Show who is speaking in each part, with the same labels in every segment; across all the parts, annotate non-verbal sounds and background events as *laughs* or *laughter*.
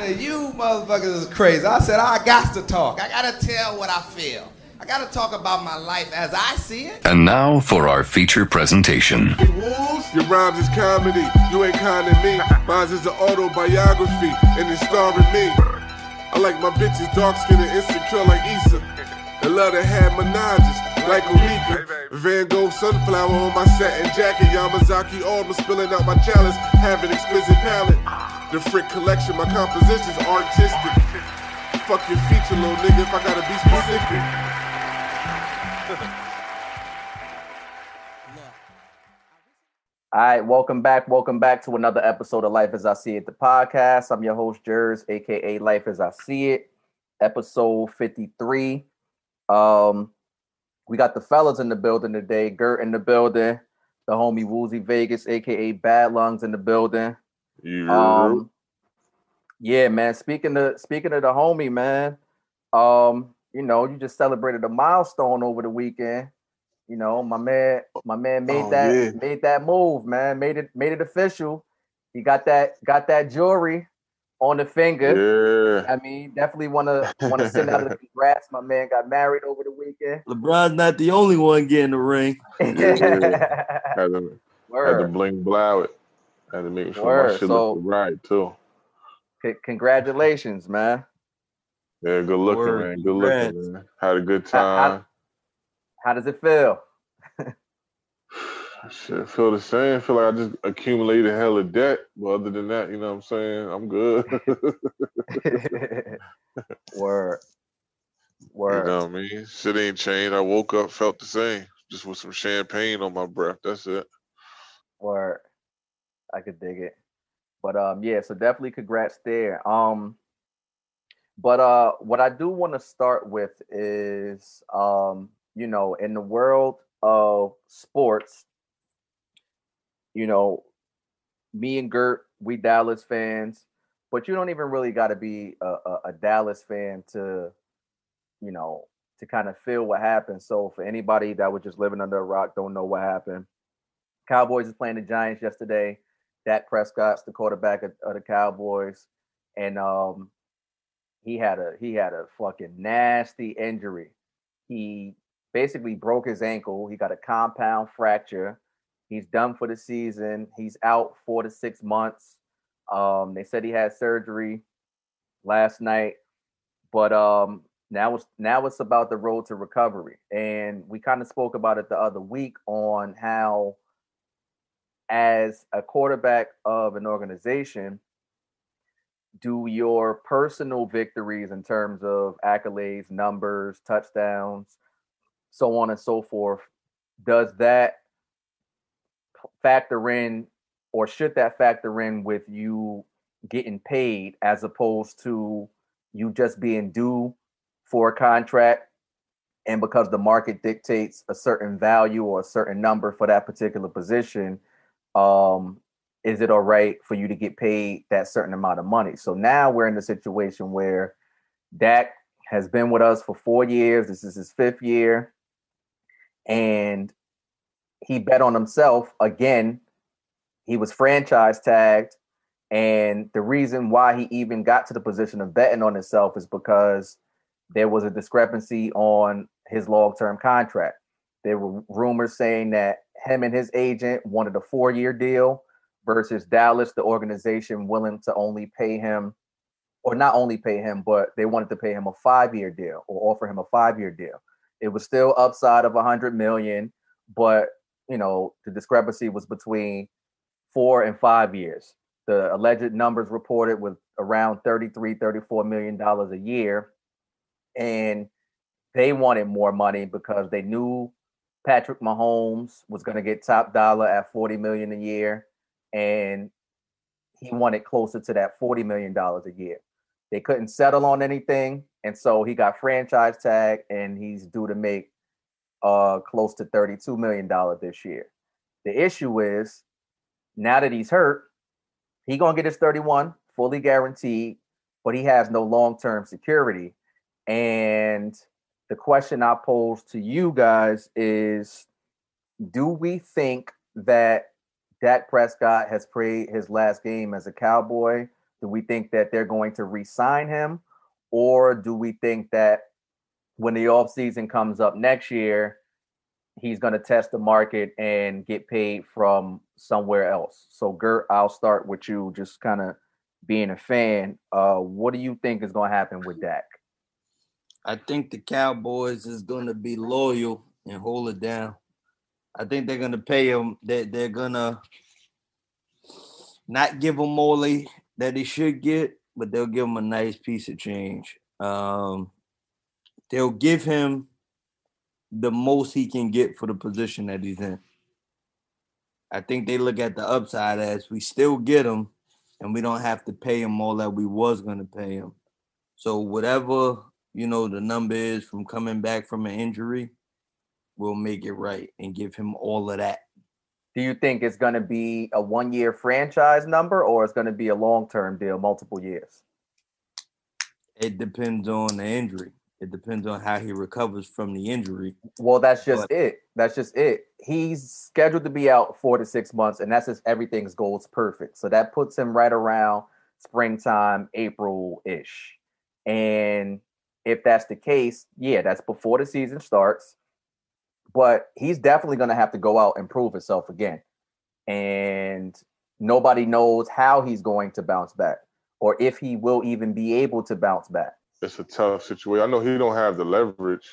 Speaker 1: said, you motherfuckers is crazy. I said, I got to talk. I got to tell what I feel. I got to talk about my life as I see it.
Speaker 2: And now for our feature presentation.
Speaker 3: Wolves, your rhymes is comedy. You ain't kind of me. Mine's is an autobiography, and it's starring me. I like my bitches dark skinned and insecure like Issa. And love to have menages like Onika. Van Gogh sunflower on my satin jacket. Yamazaki Alma spilling out my chalice. Have an exquisite palette. The Frick collection, my compositions artistic. Fuck your feature, little nigga, if I gotta be specific.
Speaker 4: All right, welcome back. Welcome back to another episode of Life as I See It, the podcast. I'm your host, Jers, aka Life as I See It, episode 53. Um, we got the fellas in the building today. Gert in the building, the homie Woozy Vegas, aka Bad Lungs in the building.
Speaker 3: Yeah.
Speaker 4: Um, yeah, man. Speaking of speaking of the homie, man. Um, you know, you just celebrated a milestone over the weekend. You know, my man, my man made
Speaker 3: Oh,
Speaker 4: that
Speaker 3: yeah.
Speaker 4: made that move, man. Made it made it official. He got that got that jewelry on the finger.
Speaker 3: yeah.
Speaker 4: I mean, definitely want to want to send out a *laughs* congrats. My man got married over the weekend.
Speaker 5: LeBron's not the only one getting the ring. *laughs* *laughs*
Speaker 3: Had to, had to bling blow it. Had to make sure my shit
Speaker 4: so-
Speaker 3: looked right too.
Speaker 4: C- Congratulations, man.
Speaker 3: Yeah, good looking,
Speaker 5: Word,
Speaker 3: man. Good looking,
Speaker 5: congrats.
Speaker 3: man. Had a good
Speaker 4: How- how-
Speaker 3: time.
Speaker 4: How does it feel? *sighs*
Speaker 3: Shit, feel the same. Feel like I just accumulated a hella debt. But other than that, you know what I'm saying? I'm good. *laughs*
Speaker 4: Word. *laughs* Word.
Speaker 3: You
Speaker 4: Word.
Speaker 3: know what I mean? Shit ain't changed. I woke up, felt the same. Just with some champagne on my breath. That's it.
Speaker 4: Word. I could dig it. But um yeah, so definitely congrats there. Um but uh what I do want to start with is um you know, in the world of sports, you know, me and Gert, we Dallas fans, but you don't even really got to be a, a, a Dallas fan to, you know, to kind of feel what happened. So for anybody that was just living under a rock, don't know what happened. Cowboys is playing the Giants yesterday. Dak Prescott's the quarterback of, of the Cowboys, and um, he had a he had a fucking nasty injury. He basically broke his ankle. He got a compound fracture. He's done for the season. He's out four to six months. Um, they said he had surgery last night, but um, now it's now it's about the road to recovery. And we kind of spoke about it the other week on how as a quarterback of an organization, do your personal victories in terms of accolades, numbers, touchdowns, so on and so forth, does that factor in or should that factor in with you getting paid as opposed to you just being due for a contract? And because the market dictates a certain value or a certain number for that particular position um is it all right for you to get paid that certain amount of money? So now we're in a situation where Dak has been with us for four years. This is his fifth year. And he bet on himself again. He was franchise tagged. And the reason why he even got to the position of betting on himself is because there was a discrepancy on his long-term contract. There were rumors saying that him and his agent wanted a four-year deal versus Dallas, the organization willing to only pay him, or not only pay him, but they wanted to pay him a five-year deal or offer him a five-year deal. It was still upside of a hundred million, but you know the discrepancy was between four and five years. The alleged numbers reported was around 33, 34 million dollars a year. And they wanted more money because they knew Patrick Mahomes was going to get top dollar at 40 million a year. And he wanted closer to that 40 million dollars a year. They couldn't settle on anything. And so he got franchise tag and he's due to make uh close to 32 million dollars this year. The issue is now that he's hurt, he gonna get his 31 fully guaranteed, but he has no long-term security. And the question I pose to you guys is do we think that Dak Prescott has played his last game as a cowboy Do we think that they're going to re-sign him, or do we think that when the offseason comes up next year, he's going to test the market and get paid from somewhere else? So, Gert, I'll start with you, just kind of being a fan. Uh, what do you think is going to happen with Dak?
Speaker 5: I think the Cowboys is going to be loyal and hold it down. I think they're going to pay him. That they're, going to not give him all that he should get, but they'll give him a nice piece of change. Um, they'll give him the most he can get for the position that he's in. I think they look at the upside as we still get him, and we don't have to pay him all that we was going to pay him. So whatever you know the number is from coming back from an injury, we'll make it right and give him all of that.
Speaker 4: Do you think it's going to be a one year franchise number or it's going to be a long term deal, multiple years?
Speaker 5: It depends on the injury. It depends on how he recovers from the injury.
Speaker 4: Well, that's just but, it. That's just it. He's scheduled to be out four to six months, and that's just everything's goes perfect. So that puts him right around springtime, April ish. And if that's the case, yeah, that's before the season starts but he's definitely going to have to go out and prove himself again. And nobody knows how he's going to bounce back or if he will even be able to bounce back.
Speaker 3: It's a tough situation. I know he don't have the leverage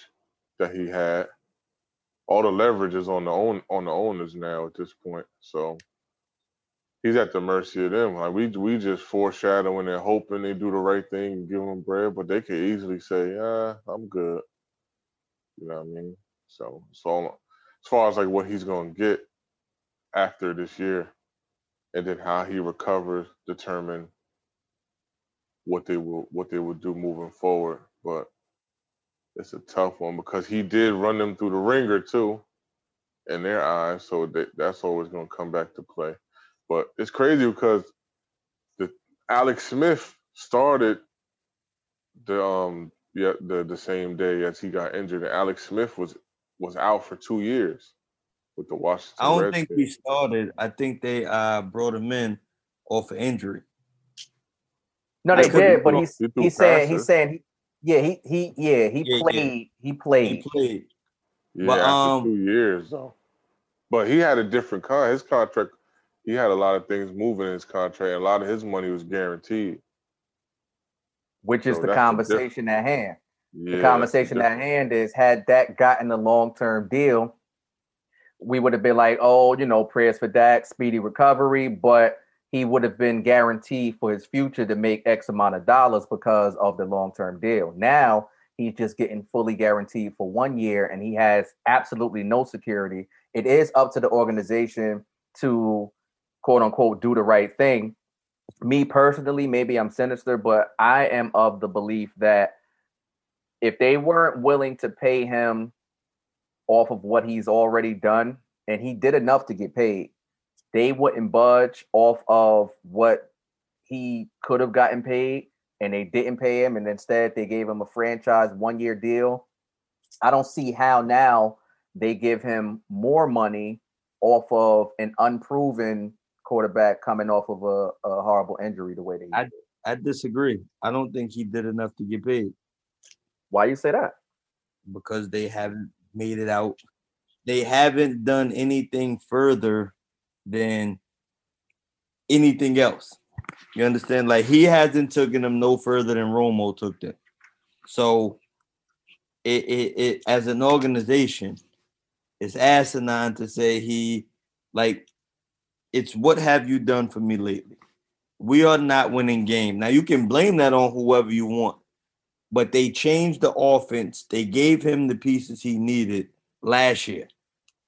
Speaker 3: that he had. All the leverage is on the own on the owners now at this point. So he's at the mercy of them. Like we we just foreshadowing and hoping they do the right thing and give him bread, but they could easily say, "Yeah, I'm good." You know what I mean? So so as far as like what he's gonna get after this year, and then how he recovers, determine what they will what they will do moving forward. But it's a tough one because he did run them through the ringer too, in their eyes. So that, that's always gonna come back to play. But it's crazy because the Alex Smith started the um yeah the the same day as he got injured. And Alex Smith was was out for two years with the Washington.
Speaker 5: I don't
Speaker 3: Redskins.
Speaker 5: think he started. I think they uh, brought him in off of injury.
Speaker 4: No, they did, but he's he's saying he's saying he, yeah he he yeah he yeah, played yeah. he played
Speaker 5: he played.
Speaker 3: Yeah, but, after um, two years though. But he had a different con. His contract, he had a lot of things moving in his contract. A lot of his money was guaranteed.
Speaker 4: Which is so the conversation at hand. Yeah, the conversation at hand is had Dak gotten a long term deal, we would have been like, oh, you know, prayers for Dak, speedy recovery, but he would have been guaranteed for his future to make X amount of dollars because of the long term deal. Now he's just getting fully guaranteed for one year and he has absolutely no security. It is up to the organization to quote unquote do the right thing. Me personally, maybe I'm sinister, but I am of the belief that if they weren't willing to pay him off of what he's already done, and he did enough to get paid, they wouldn't budge off of what he could have gotten paid, and they didn't pay him, and instead they gave him a franchise one year deal. I don't see how now they give him more money off of an unproven quarterback coming off of a, a horrible injury the way they
Speaker 5: I, I disagree. I don't think he did enough to get paid.
Speaker 4: Why you say that?
Speaker 5: Because they haven't made it out. They haven't done anything further than anything else. You understand? Like he hasn't taken them no further than Romo took them. So it, it, it as an organization, it's asinine to say he like it's what have you done for me lately? We are not winning game. Now you can blame that on whoever you want but they changed the offense. They gave him the pieces he needed last year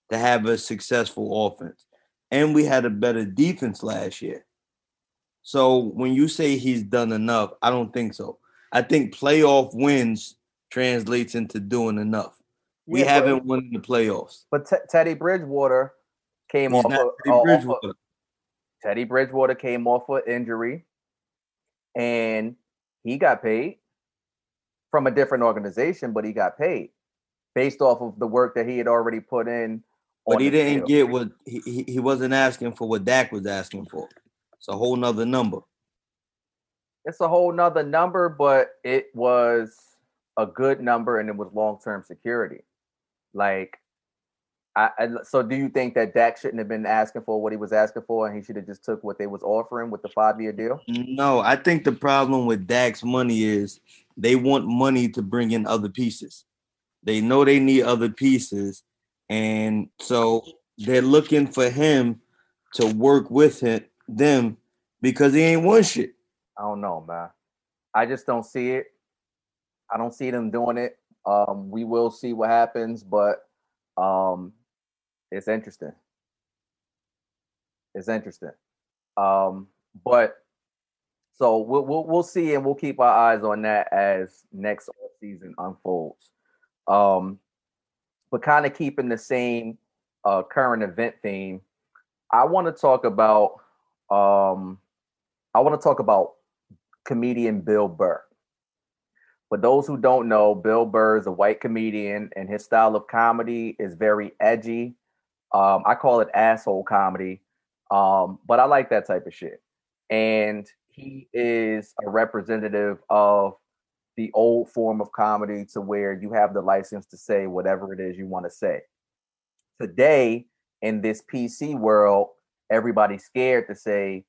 Speaker 5: to have a successful offense. And we had a better defense last year. So when you say he's done enough, I don't think so. I think playoff wins translates into doing enough. We yeah, haven't won in the playoffs.
Speaker 4: But t- Teddy Bridgewater came he's off, of, Teddy, Bridgewater. Off of, Teddy Bridgewater came off of injury and he got paid from a different organization, but he got paid based off of the work that he had already put in.
Speaker 5: But he didn't field. get what he, he wasn't asking for what Dak was asking for. It's a whole nother number.
Speaker 4: it's a whole nother number, but it was a good number and it was long term security. Like, I, I, so do you think that Dak shouldn't have been asking for what he was asking for, and he should have just took what they was offering with the five year deal?
Speaker 5: No, I think the problem with Dak's money is they want money to bring in other pieces. They know they need other pieces, and so they're looking for him to work with him, them because he ain't won shit.
Speaker 4: I don't know, man. I just don't see it. I don't see them doing it. Um, we will see what happens, but um, it's interesting. It's interesting. Um, but so we'll, we'll we'll see, and we'll keep our eyes on that as next season unfolds. Um, but kind of keeping the same uh, current event theme, I want to talk about. Um, I want to talk about comedian Bill Burr. For those who don't know, Bill Burr is a white comedian, and his style of comedy is very edgy. Um, I call it asshole comedy, um, but I like that type of shit. And he is a representative of the old form of comedy to where you have the license to say whatever it is you want to say. Today, in this PC world, everybody's scared to say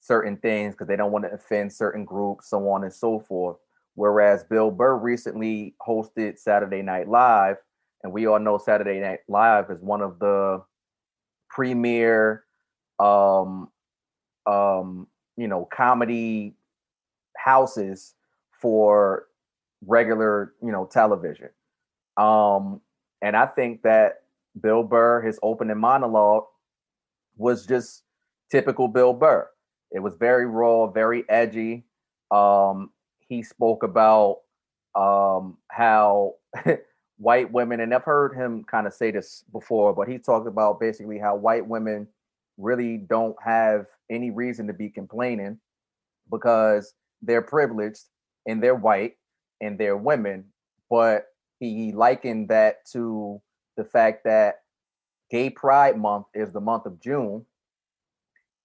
Speaker 4: certain things because they don't want to offend certain groups, so on and so forth. Whereas Bill Burr recently hosted Saturday Night Live, and we all know Saturday Night Live is one of the premier, um, um, you know, comedy houses for regular, you know, television. Um, and I think that Bill Burr, his opening monologue, was just typical Bill Burr. It was very raw, very edgy. Um, he spoke about um, how *laughs* white women, and I've heard him kind of say this before, but he talked about basically how white women really don't have any reason to be complaining because they're privileged and they're white and they're women. But he likened that to the fact that Gay Pride Month is the month of June.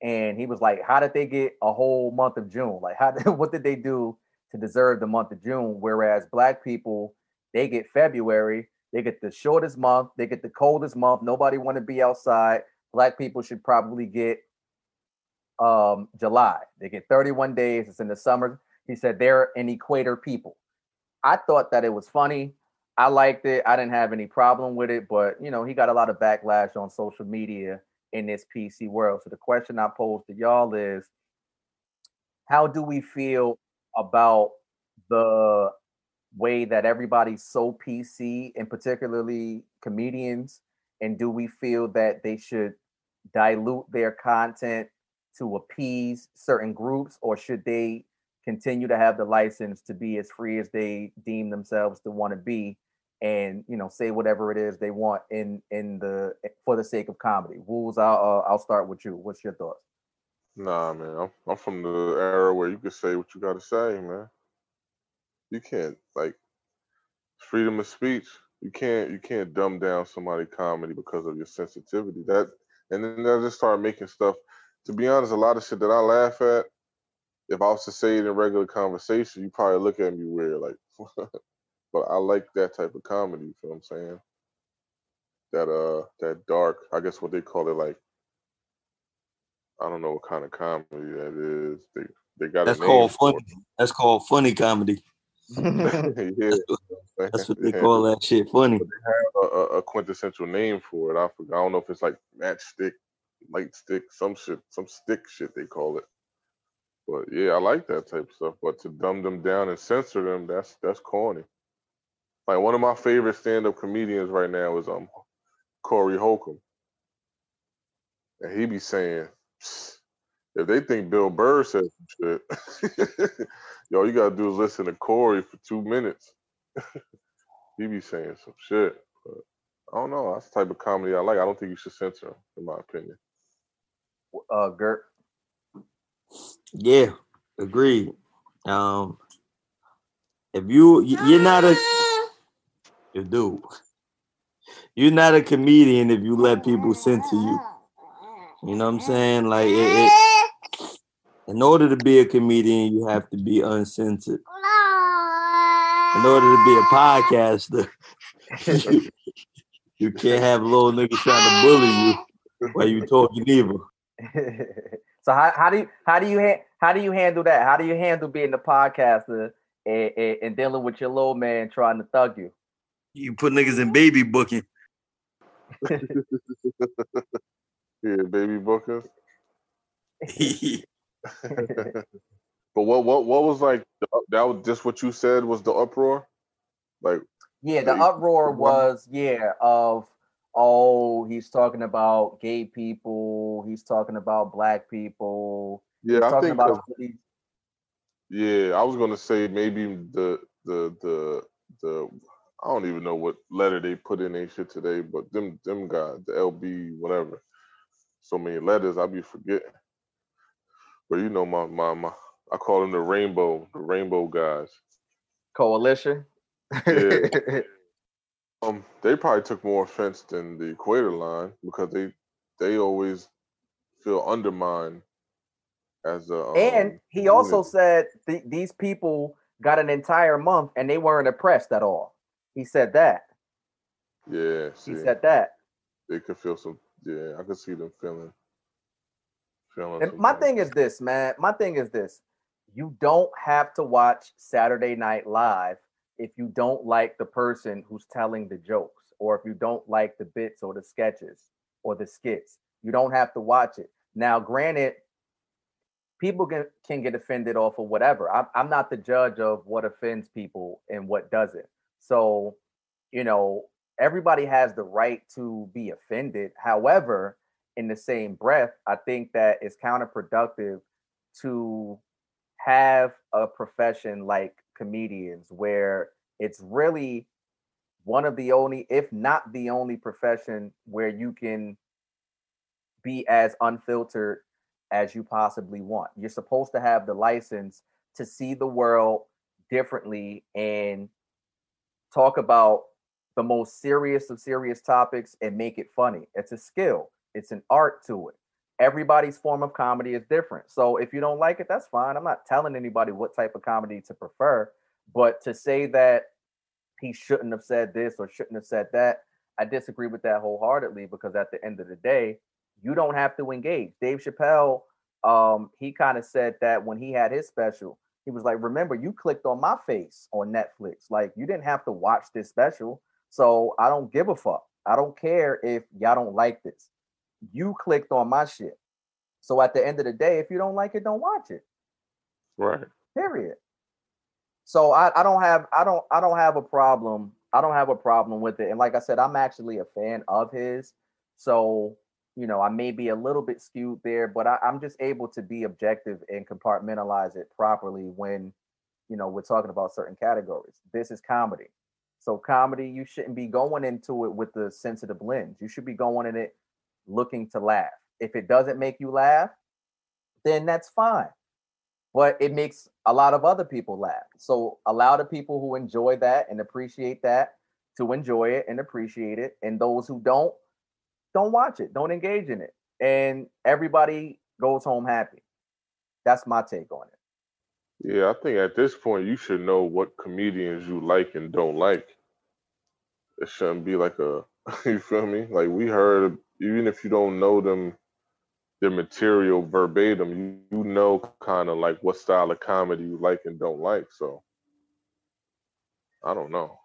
Speaker 4: And he was like, How did they get a whole month of June? Like, how *laughs* what did they do to deserve the month of June? Whereas black people, they get February, they get the shortest month, they get the coldest month. Nobody want to be outside. Black people should probably get um July. They get 31 days. It's in the summer. He said they're an equator people. I thought that it was funny. I liked it. I didn't have any problem with it, but you know, he got a lot of backlash on social media in this PC world. So the question I pose to y'all is how do we feel about the way that everybody's so PC and particularly comedians? And do we feel that they should dilute their content to appease certain groups or should they continue to have the license to be as free as they deem themselves to want to be and you know say whatever it is they want in in the for the sake of comedy Wools, i'll uh, i'll start with you what's your thoughts
Speaker 3: Nah, man, I'm I'm from the era where you can say what you gotta say, man. You can't like freedom of speech. You can't you can't dumb down somebody comedy because of your sensitivity. That and then I just started making stuff. To be honest, a lot of shit that I laugh at, if I was to say it in regular conversation, you probably look at me weird, like. *laughs* but I like that type of comedy. You feel what I'm saying? That uh, that dark. I guess what they call it, like I don't know what kind of comedy that is. They they got
Speaker 5: That's called funny. That's called funny comedy. *laughs*
Speaker 3: yeah, *laughs*
Speaker 5: That's what
Speaker 3: They
Speaker 5: they call that shit funny.
Speaker 3: a, a, a quintessential name for it. I forgot. I don't know if it's like matchstick, light stick, some shit, some stick shit they call it. But yeah, I like that type of stuff. But to dumb them down and censor them, that's that's corny. Like one of my favorite stand-up comedians right now is um Corey Holcomb, and he be saying, if they think Bill Burr said some shit, *laughs* yo, you gotta do is listen to Corey for two minutes. *laughs* he be saying some shit. But I don't know. That's the type of comedy I like. I don't think you should censor him, in my opinion.
Speaker 4: uh gert
Speaker 5: Yeah, agreed. Um, if you you- you're not a you do, you're not a comedian if you let people censor you. You know what I'm saying? Like it, it In order to be a comedian, you have to be uncensored. In order to be a podcaster, *laughs* you, you can't have little niggas trying to bully you while you talking evil. *laughs*
Speaker 4: so how, how do you how do you ha- how do you handle that? How do you handle being the podcaster and, and, and dealing with your little man trying to thug you?
Speaker 5: You put niggas in baby booking. *laughs*
Speaker 3: Yeah, baby bookers. *laughs* But what what what was like the, that was just what you said was the uproar? Like
Speaker 4: Yeah, the uproar was yeah of oh he's talking about gay people, he's talking about black people,
Speaker 3: yeah, I
Speaker 4: talking about these-
Speaker 3: yeah, I was gonna say maybe the the the the I don't even know what letter they put in their shit today, but them them guys, the LB whatever, so many letters I'll be forgetting. But you know my my my I call them the rainbow the rainbow guys.
Speaker 4: coalition.
Speaker 3: Yeah. *laughs* Um, they probably took more offense than the equator line because they they always feel undermined as a. Um,
Speaker 4: and he also said th- these people got an entire month and they weren't oppressed at all. He said that.
Speaker 3: yeah,
Speaker 4: He said that.
Speaker 3: they could feel some. Yeah, I could see them feeling.
Speaker 4: And my thing is this, man. My thing is this. You don't have to watch Saturday Night Live if you don't like the person who's telling the jokes, or if you don't like the bits or the sketches or the skits. You don't have to watch it. Now, granted, people can, can get offended off of whatever. I'm, I'm not the judge of what offends people and what doesn't. So, you know, everybody has the right to be offended. However, in the same breath, I think that it's counterproductive to have a profession like comedians where it's really one of the only, if not the only profession where you can be as unfiltered as you possibly want. You're supposed to have the license to see the world differently and talk about the most serious of serious topics and make it funny. It's a skill, it's an art to it. Everybody's form of comedy is different. So if you don't like it, that's fine. I'm not telling anybody what type of comedy to prefer, but to say that he shouldn't have said this or shouldn't have said that, I disagree with that wholeheartedly because at the end of the day, you don't have to engage. Dave Chappelle, um, he kind of said that when he had his special, he was like, "Remember, you clicked on my face on Netflix. Like, you didn't have to watch this special. So I don't give a fuck. I don't care if y'all don't like this. You clicked on my shit. So at the end of the day, if you don't like it, don't watch it.
Speaker 3: Right.
Speaker 4: Period. So I, I don't have I don't I don't have a problem. I don't have a problem with it. And like I said, I'm actually a fan of his. So, you know, I may be a little bit skewed there, but I, I'm just able to be objective and compartmentalize it properly when, you know, we're talking about certain categories. This is comedy. So comedy, you shouldn't be going into it with the sensitive lens. You should be going in it looking to laugh. If it doesn't make you laugh, then that's fine. But it makes a lot of other people laugh. So allow the people who enjoy that and appreciate that to enjoy it and appreciate it. And those who don't, don't watch it, don't engage in it. And everybody goes home happy. That's my take on it.
Speaker 3: Yeah, I think at this point you should know what comedians you like and don't like. It shouldn't be like a *laughs* you feel me? Like we heard even if you don't know them their material verbatim, you, you know kind of like what style of comedy you like and don't like. So I don't know.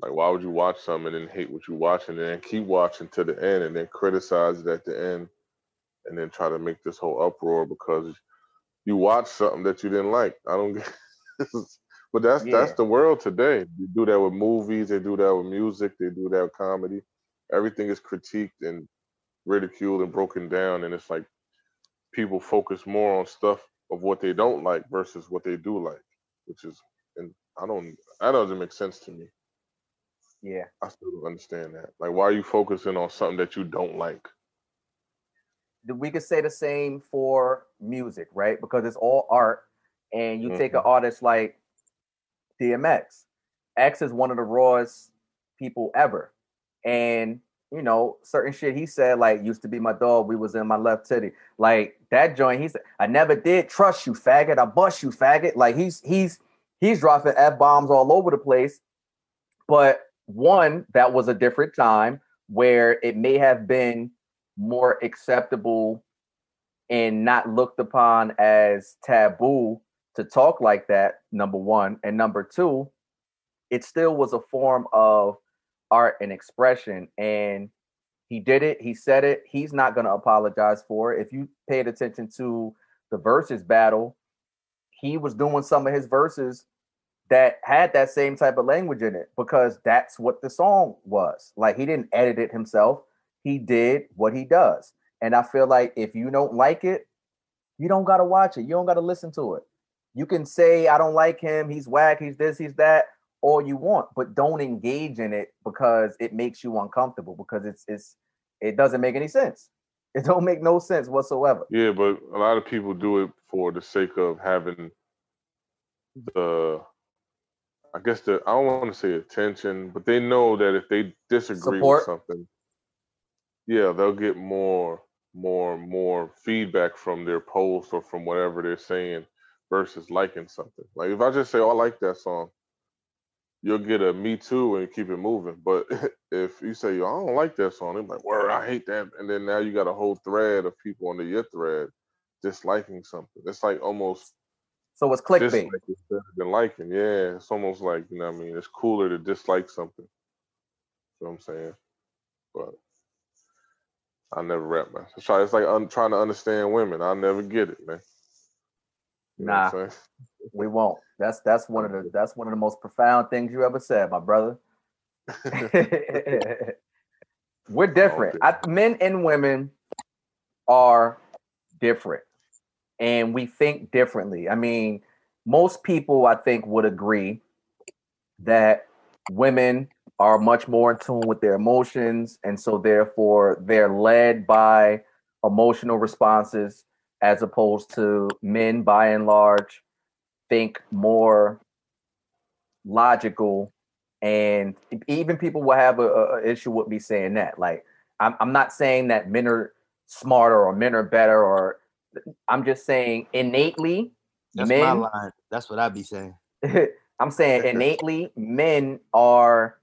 Speaker 3: Like why would you watch something and then hate what you're watching and then keep watching to the end and then criticize it at the end and then try to make this whole uproar because you watch something that you didn't like. I don't *laughs* get *laughs* but that's that's the world today. You do that with movies, they do that with music, they do that with comedy. Everything is critiqued and ridiculed and broken down and it's like people focus more on stuff of what they don't like versus what they do like, which is and I don't that doesn't make sense to me.
Speaker 4: Yeah.
Speaker 3: I still don't understand that. Like why are you focusing on something that you don't like?
Speaker 4: we could say the same for music, right? Because it's all art. And you take an mm-hmm. artist like DMX. X is one of the rawest people ever. And you know, certain shit he said, like used to be my dog, we was in my left titty. Like that joint, he said, I never did trust you, faggot. I bust you, faggot. Like he's he's he's dropping F bombs all over the place. But one, that was a different time where it may have been more acceptable and not looked upon as taboo to talk like that, number one. And number two, it still was a form of art and expression. And he did it, he said it, he's not going to apologize for it. If you paid attention to the Verzuz battle, he was doing some of his verses that had that same type of language in it because that's what the song was. Like he didn't edit it himself, he did what he does. And I feel like if you don't like it, you don't got to watch it, you don't got to listen to it. You can say, I don't like him, he's whack, he's this, he's that all you want, but don't engage in it because it makes you uncomfortable because it's it's it doesn't make any sense. It don't make no sense whatsoever.
Speaker 3: Yeah, but a lot of people do it for the sake of having the I guess the I don't want to say attention, but they know that if they disagree
Speaker 4: Support.
Speaker 3: with something, yeah, they'll get more, more, more feedback from their post or from whatever they're saying versus liking something. Like if I just say, "Oh, I like that song," you'll get a me too and keep it moving. But *laughs* if you say, "Yo, I don't like that song," they're like, "Word, I hate that," and then now you got a whole thread of people under your thread disliking something. It's like almost
Speaker 4: So it's clickbait.
Speaker 3: than liking. Yeah, it's almost like you know what I mean. It's cooler to dislike something. You know what I'm saying? But I never rap man. It's try- it's like I'm trying to understand women. I never get it, man. You know what I'm
Speaker 4: Nah, *laughs* we won't. That's that's one of the that's one of the most profound things you ever said, my brother. *laughs* *laughs* We're different. I, men and women are different, and we think differently. I mean, most people, I think, would agree that women are much more in tune with their emotions, and so therefore they're led by emotional responses as opposed to men, by and large, think more logical and even people will have a, a- issue with me saying that like I'm, I'm not saying that men are smarter or men are better or i'm just saying innately
Speaker 5: That's my
Speaker 4: men
Speaker 5: line. That's what i'd be saying. *laughs*
Speaker 4: i'm saying *laughs* innately men are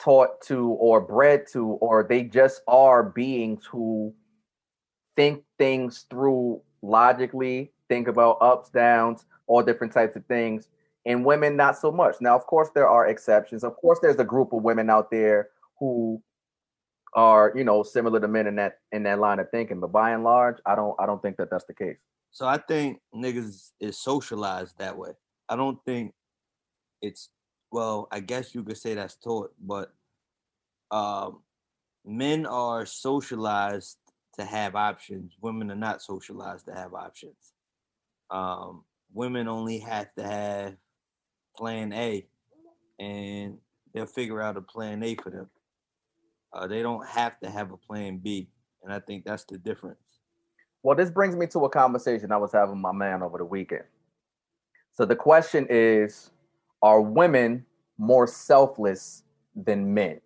Speaker 4: taught to or bred to or they just are beings who think things through logically think about ups downs all different types of things and women not so much now of course there are exceptions of course there's a group of women out there who are you know similar to men in that in that line of thinking but by and large i don't i don't think that that's the case
Speaker 5: So I think niggas is socialized that way. I don't think it's well, I guess you could say that's taught, but um men are socialized to have options. Women are not socialized to have options. Um women only have to have plan A and they'll figure out a plan A for them. Uh, they don't have to have a plan B. And I think that's the difference.
Speaker 4: Well, this brings me to a conversation I was having my man over the weekend. So the question is Are women more selfless than men?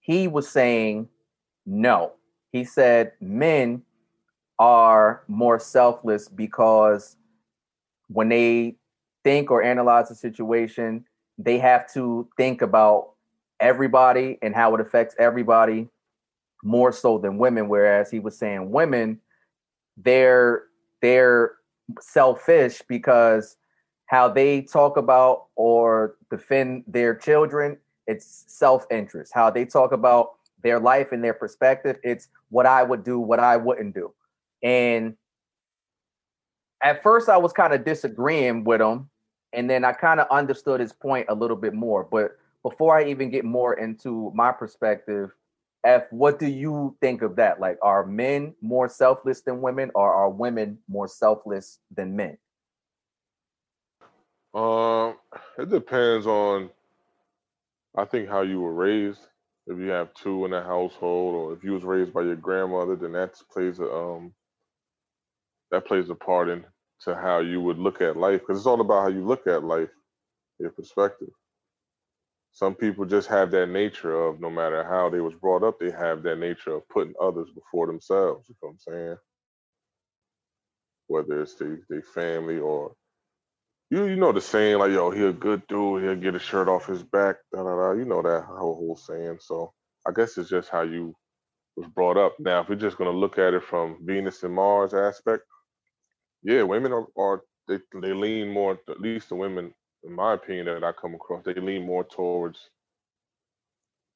Speaker 4: He was saying no. He said men are more selfless because when they think or analyze a situation, they have to think about everybody and how it affects everybody more so than women. Whereas he was saying women they're they're selfish because how they talk about or defend their children it's self-interest how they talk about their life and their perspective it's what i would do what i wouldn't do and at first i was kind of disagreeing with him and then i kind of understood his point a little bit more but before i even get more into my perspective F, what do you think of that? Like, are men more selfless than women, or are women more selfless than men?
Speaker 3: Um, it depends on, I think, how you were raised. If you have two in a household, or if you was raised by your grandmother, then that plays a um, that plays a part in to how you would look at life, because it's all about how you look at life, your perspective. some people just have that nature of no matter how they was brought up, they have that nature of putting others before themselves. You know what I'm saying? Whether it's their they family or you you know the saying like yo he a good dude he'll get a shirt off his back da da da you know that whole whole saying so I guess it's just how you was brought up. Now if we're just gonna look at it from Venus and Mars aspect, yeah, women are, are they they lean more at least the women in my opinion that I come across they lean more towards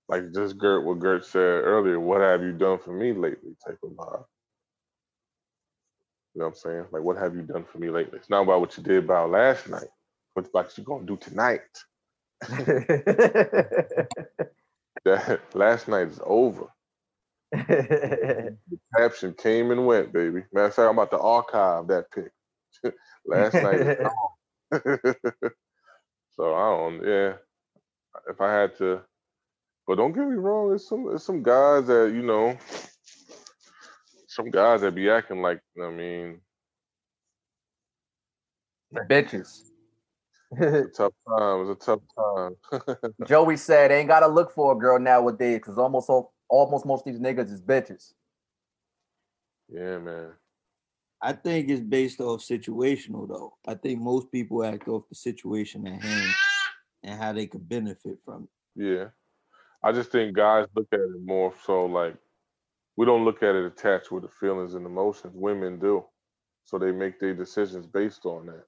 Speaker 3: like just Gert what Gert said earlier. What have you done for me lately? Type of vibe. You know what I'm saying? Like, what have you done for me lately? It's not about what you did about last night. What's about what you're gonna do tonight? *laughs* *laughs* that last night is over. The *laughs* caption came and went, baby. Matter of fact, I'm about to archive that pic. *laughs* last night *laughs* so I don't, yeah. If I had to, but don't get me wrong, there's some there's some guys that you know, some guys that be acting like I mean,
Speaker 4: Bitches.
Speaker 3: it's a tough time. It's a tough time.
Speaker 4: Joey said, "Ain't gotta look for a girl nowadays because almost all, almost most of these niggas is bitches."
Speaker 3: yeah, man.
Speaker 5: I think it's based off situational though. I think most people act off the situation at hand and how they could benefit from it.
Speaker 3: Yeah. I just think guys look at it more so like we don't look at it attached with the feelings and emotions. Women do. So they make their decisions based on that.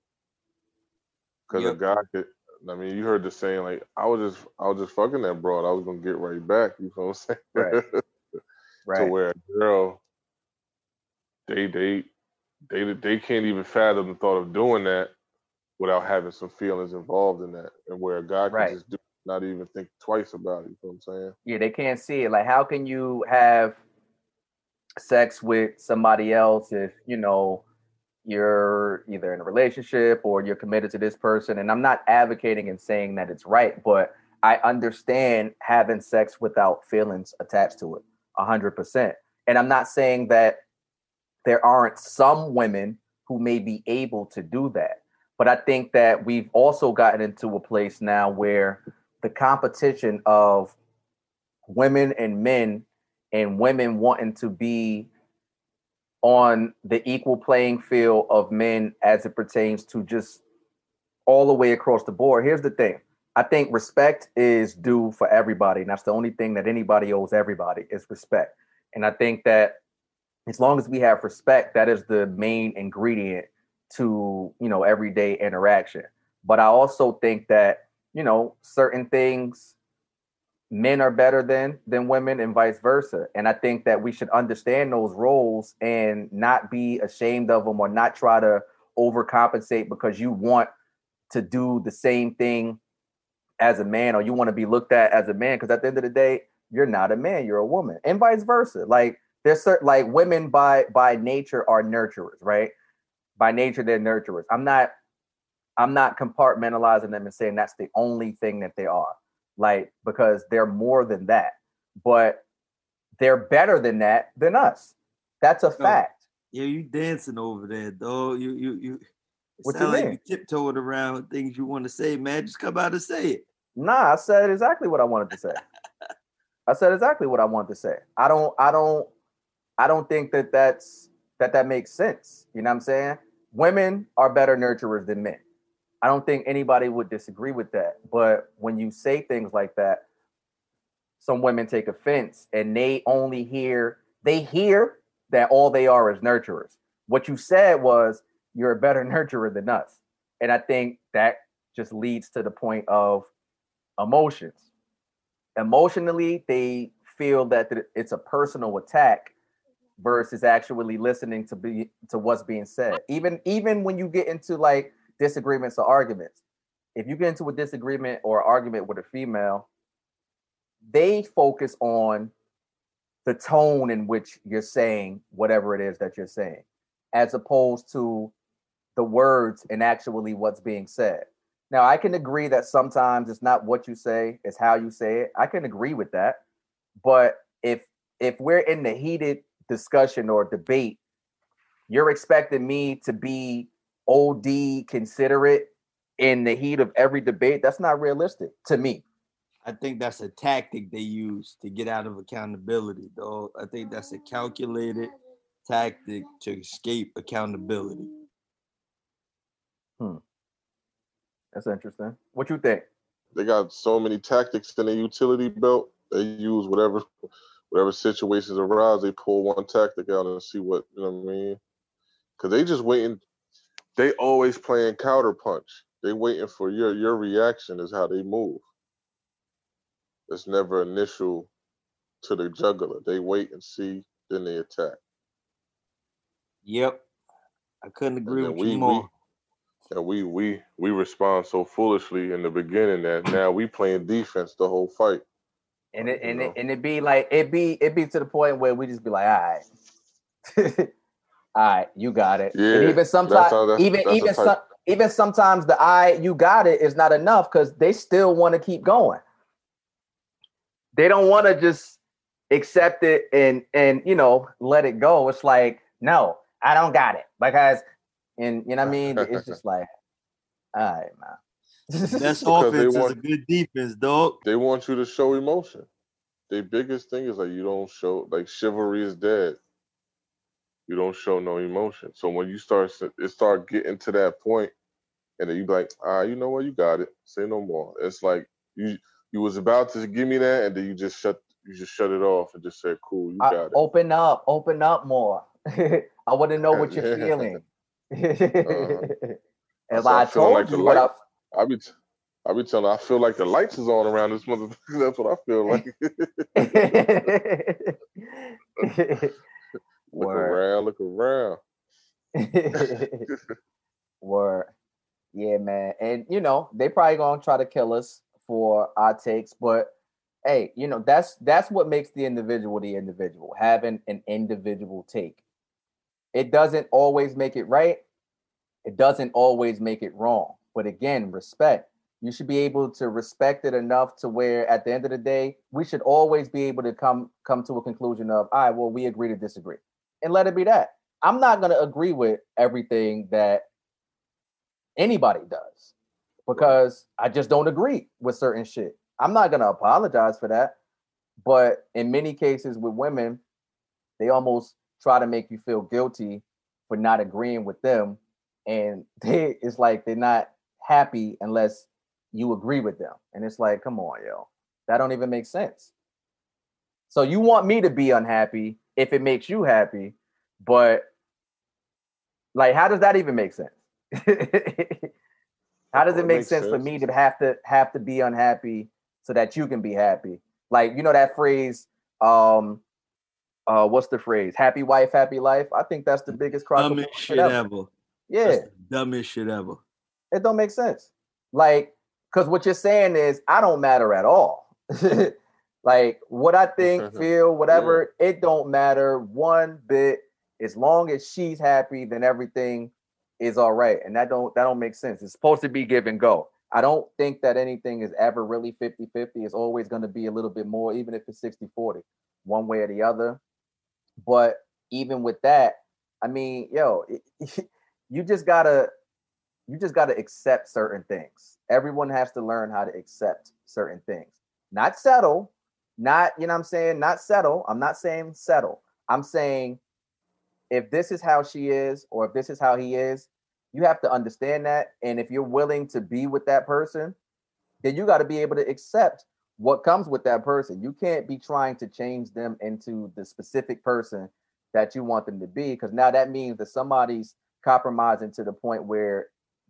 Speaker 3: Because a
Speaker 5: Yep.
Speaker 3: guy could I mean, you heard the saying like I was just I was just fucking that broad. I was gonna get right back. You know what I'm saying?
Speaker 4: Right. *laughs* right.
Speaker 3: to where a girl they they they they can't even fathom the thought of doing that without having some feelings involved in that. And where a guy can
Speaker 4: Right.
Speaker 3: just do not even think twice about it. You know what I'm saying?
Speaker 4: Yeah, they can't see it. Like, how can you have sex with somebody else if you know you're either in a relationship or you're committed to this person? And I'm not advocating and saying that it's right, but I understand having sex without feelings attached to it, a hundred percent. And I'm not saying that there aren't some women who may be able to do that, but I think that we've also gotten into a place now where the competition of women and men and women wanting to be on the equal playing field of men as it pertains to just all the way across the board. Here's the thing. I think respect is due for everybody, and that's the only thing that anybody owes everybody is respect. And I think that as long as we have respect, that is the main ingredient to you know everyday interaction. But I also think that you know certain things men are better than than women and vice versa. And i think that we should understand those roles and not be ashamed of them or not try to overcompensate because you want to do the same thing as a man or you want to be looked at as a man. Because at the end of the day you're not a man you're a woman and vice versa. Like there's certain like women by by nature are nurturers right? By nature they're nurturers. I'm not i'm not compartmentalizing them and saying that's the only thing that they are like because they're more than that. But they're better than that than us. That's a fact.
Speaker 5: Yeah, you dancing over there, though You you you
Speaker 4: What you
Speaker 5: like
Speaker 4: mean?
Speaker 5: you tiptoeing around things you want to say, man. Just come out and say it.
Speaker 4: nah i said exactly what i wanted to say. *laughs* I said exactly what i wanted to say. I don't i don't i don't think that that's that that makes sense. You know what i'm saying? Women are better nurturers than men i don't think anybody would disagree with that. But when you say things like that some women take offense and they only hear they hear that all they are is nurturers. What you said was you're a better *laughs* nurturer than us. And i think that just leads to the point of emotions. Emotionally they feel that it's a personal attack versus actually listening to be to what's being said. Even even when you get into like disagreements or arguments. If you get into a disagreement or argument with a female they focus on the tone in which you're saying whatever it is that you're saying as opposed to the words and actually what's being said. Now i can agree that sometimes it's not what you say it's how you say it. I can agree with that. But if if we're in the heated discussion or debate you're expecting me to be od considerate in the heat of every debate that's not realistic to me
Speaker 5: I think that's a tactic they use to get out of accountability, though. I think that's a calculated tactic to escape accountability. Hmm.
Speaker 4: That's interesting. What you think?
Speaker 3: They got so many tactics in their utility belt. They use whatever whatever situations arise. They pull one tactic out and see what you know what I mean. Cause they just waiting. They always playing counterpunch. They waiting for your your reaction is how they move. It's never initial to the juggler. They wait and see, then they attack.
Speaker 5: Yep. I couldn't agree with
Speaker 3: we-
Speaker 5: you
Speaker 3: we-
Speaker 5: more.
Speaker 3: And we we we respond so foolishly in the beginning that now we playing defense the whole fight.
Speaker 4: And it
Speaker 3: You
Speaker 4: and
Speaker 3: know.
Speaker 4: it and it be like it be it be to the point where we just be like, all right, *laughs* all right, you got it.
Speaker 3: Yeah,
Speaker 4: and even sometimes,
Speaker 3: how- that's-
Speaker 4: even
Speaker 3: that's the
Speaker 4: even
Speaker 3: type-
Speaker 4: some, even sometimes the I you got it is not enough because they still want to keep going. They don't want to just accept it and and you know let it go. It's like no, I don't got it because and you know what I mean. It's just *laughs* like, all right, man.
Speaker 5: That's *laughs*
Speaker 3: Because they
Speaker 5: offense is a
Speaker 3: want-
Speaker 5: good defense, dog.
Speaker 3: They want you to show emotion. Their biggest thing is like you don't show like chivalry is dead. You don't show no emotion. So when you start it start getting to that point, and then you be like, ah, you know what, you got it. Say no more. It's like you you was about to give me that, and then you just shut you just shut it off and just said, cool, you
Speaker 4: I-
Speaker 3: got it.
Speaker 4: open up, open up more. *laughs* I want to know what you're *laughs* feeling.
Speaker 3: Uh-huh. *laughs*
Speaker 4: As
Speaker 3: So I
Speaker 4: I told
Speaker 3: like
Speaker 4: you what I
Speaker 3: I be t- I be telling. I feel like the lights is on around this motherfucker. That's what I feel like. Look around, look around. *laughs*
Speaker 4: Word. Yeah, man. And you know, they probably gonna try to kill us for our takes, but hey, you know, that's that's what makes the individual the individual, having an individual take. It doesn't always make it right. It doesn't always make it wrong. But again, respect. You should be able to respect it enough to where at the end of the day, we should always be able to come come to a conclusion of, all right, well, we agree to disagree. And let it be that. I'm not gonna agree with everything that anybody does because I just don't agree with certain shit. I'm not gonna apologize for that. But in many cases with women, they almost try to make you feel guilty for not agreeing with them. And *laughs* they it's like they're not happy unless you agree with them. And it's like, come on, yo. That don't even make sense. So you want me to be unhappy if it makes you happy, but like how does that even make sense? *laughs* how does it make
Speaker 3: makes
Speaker 4: sense, for me to have to have to be unhappy so that you can be happy? Like you know that phrase, um, uh, what's the phrase? Happy wife, happy life. I think that's the biggest of
Speaker 5: Dumbest shit
Speaker 4: ever.
Speaker 5: ever.
Speaker 4: Yeah,
Speaker 5: dumbest shit ever.
Speaker 4: it don't make sense. Like, because what you're saying is I don't matter at all. *laughs* like what I think, mm-hmm. feel, whatever, it don't matter one bit. As long as she's happy, then everything is all right. And that don't that don't make sense. It's supposed to be give and go. I don't think that anything is ever really 50-50. It's always going to be a little bit more, even if it's 60-40, one way or the other. But even with that, I mean, yo, *laughs* you just gotta you just got to accept certain things. Everyone has to learn how to accept certain things. Not settle, not, you know I'm saying? Not settle. I'm not saying settle. I'm saying if this is how she is or if this is how he is, you have to understand that. And if you're willing to be with that person, then you got to be able to accept what comes with that person. You can't be trying to change them into the specific person that you want them to be because now that means that somebody's compromising to the point where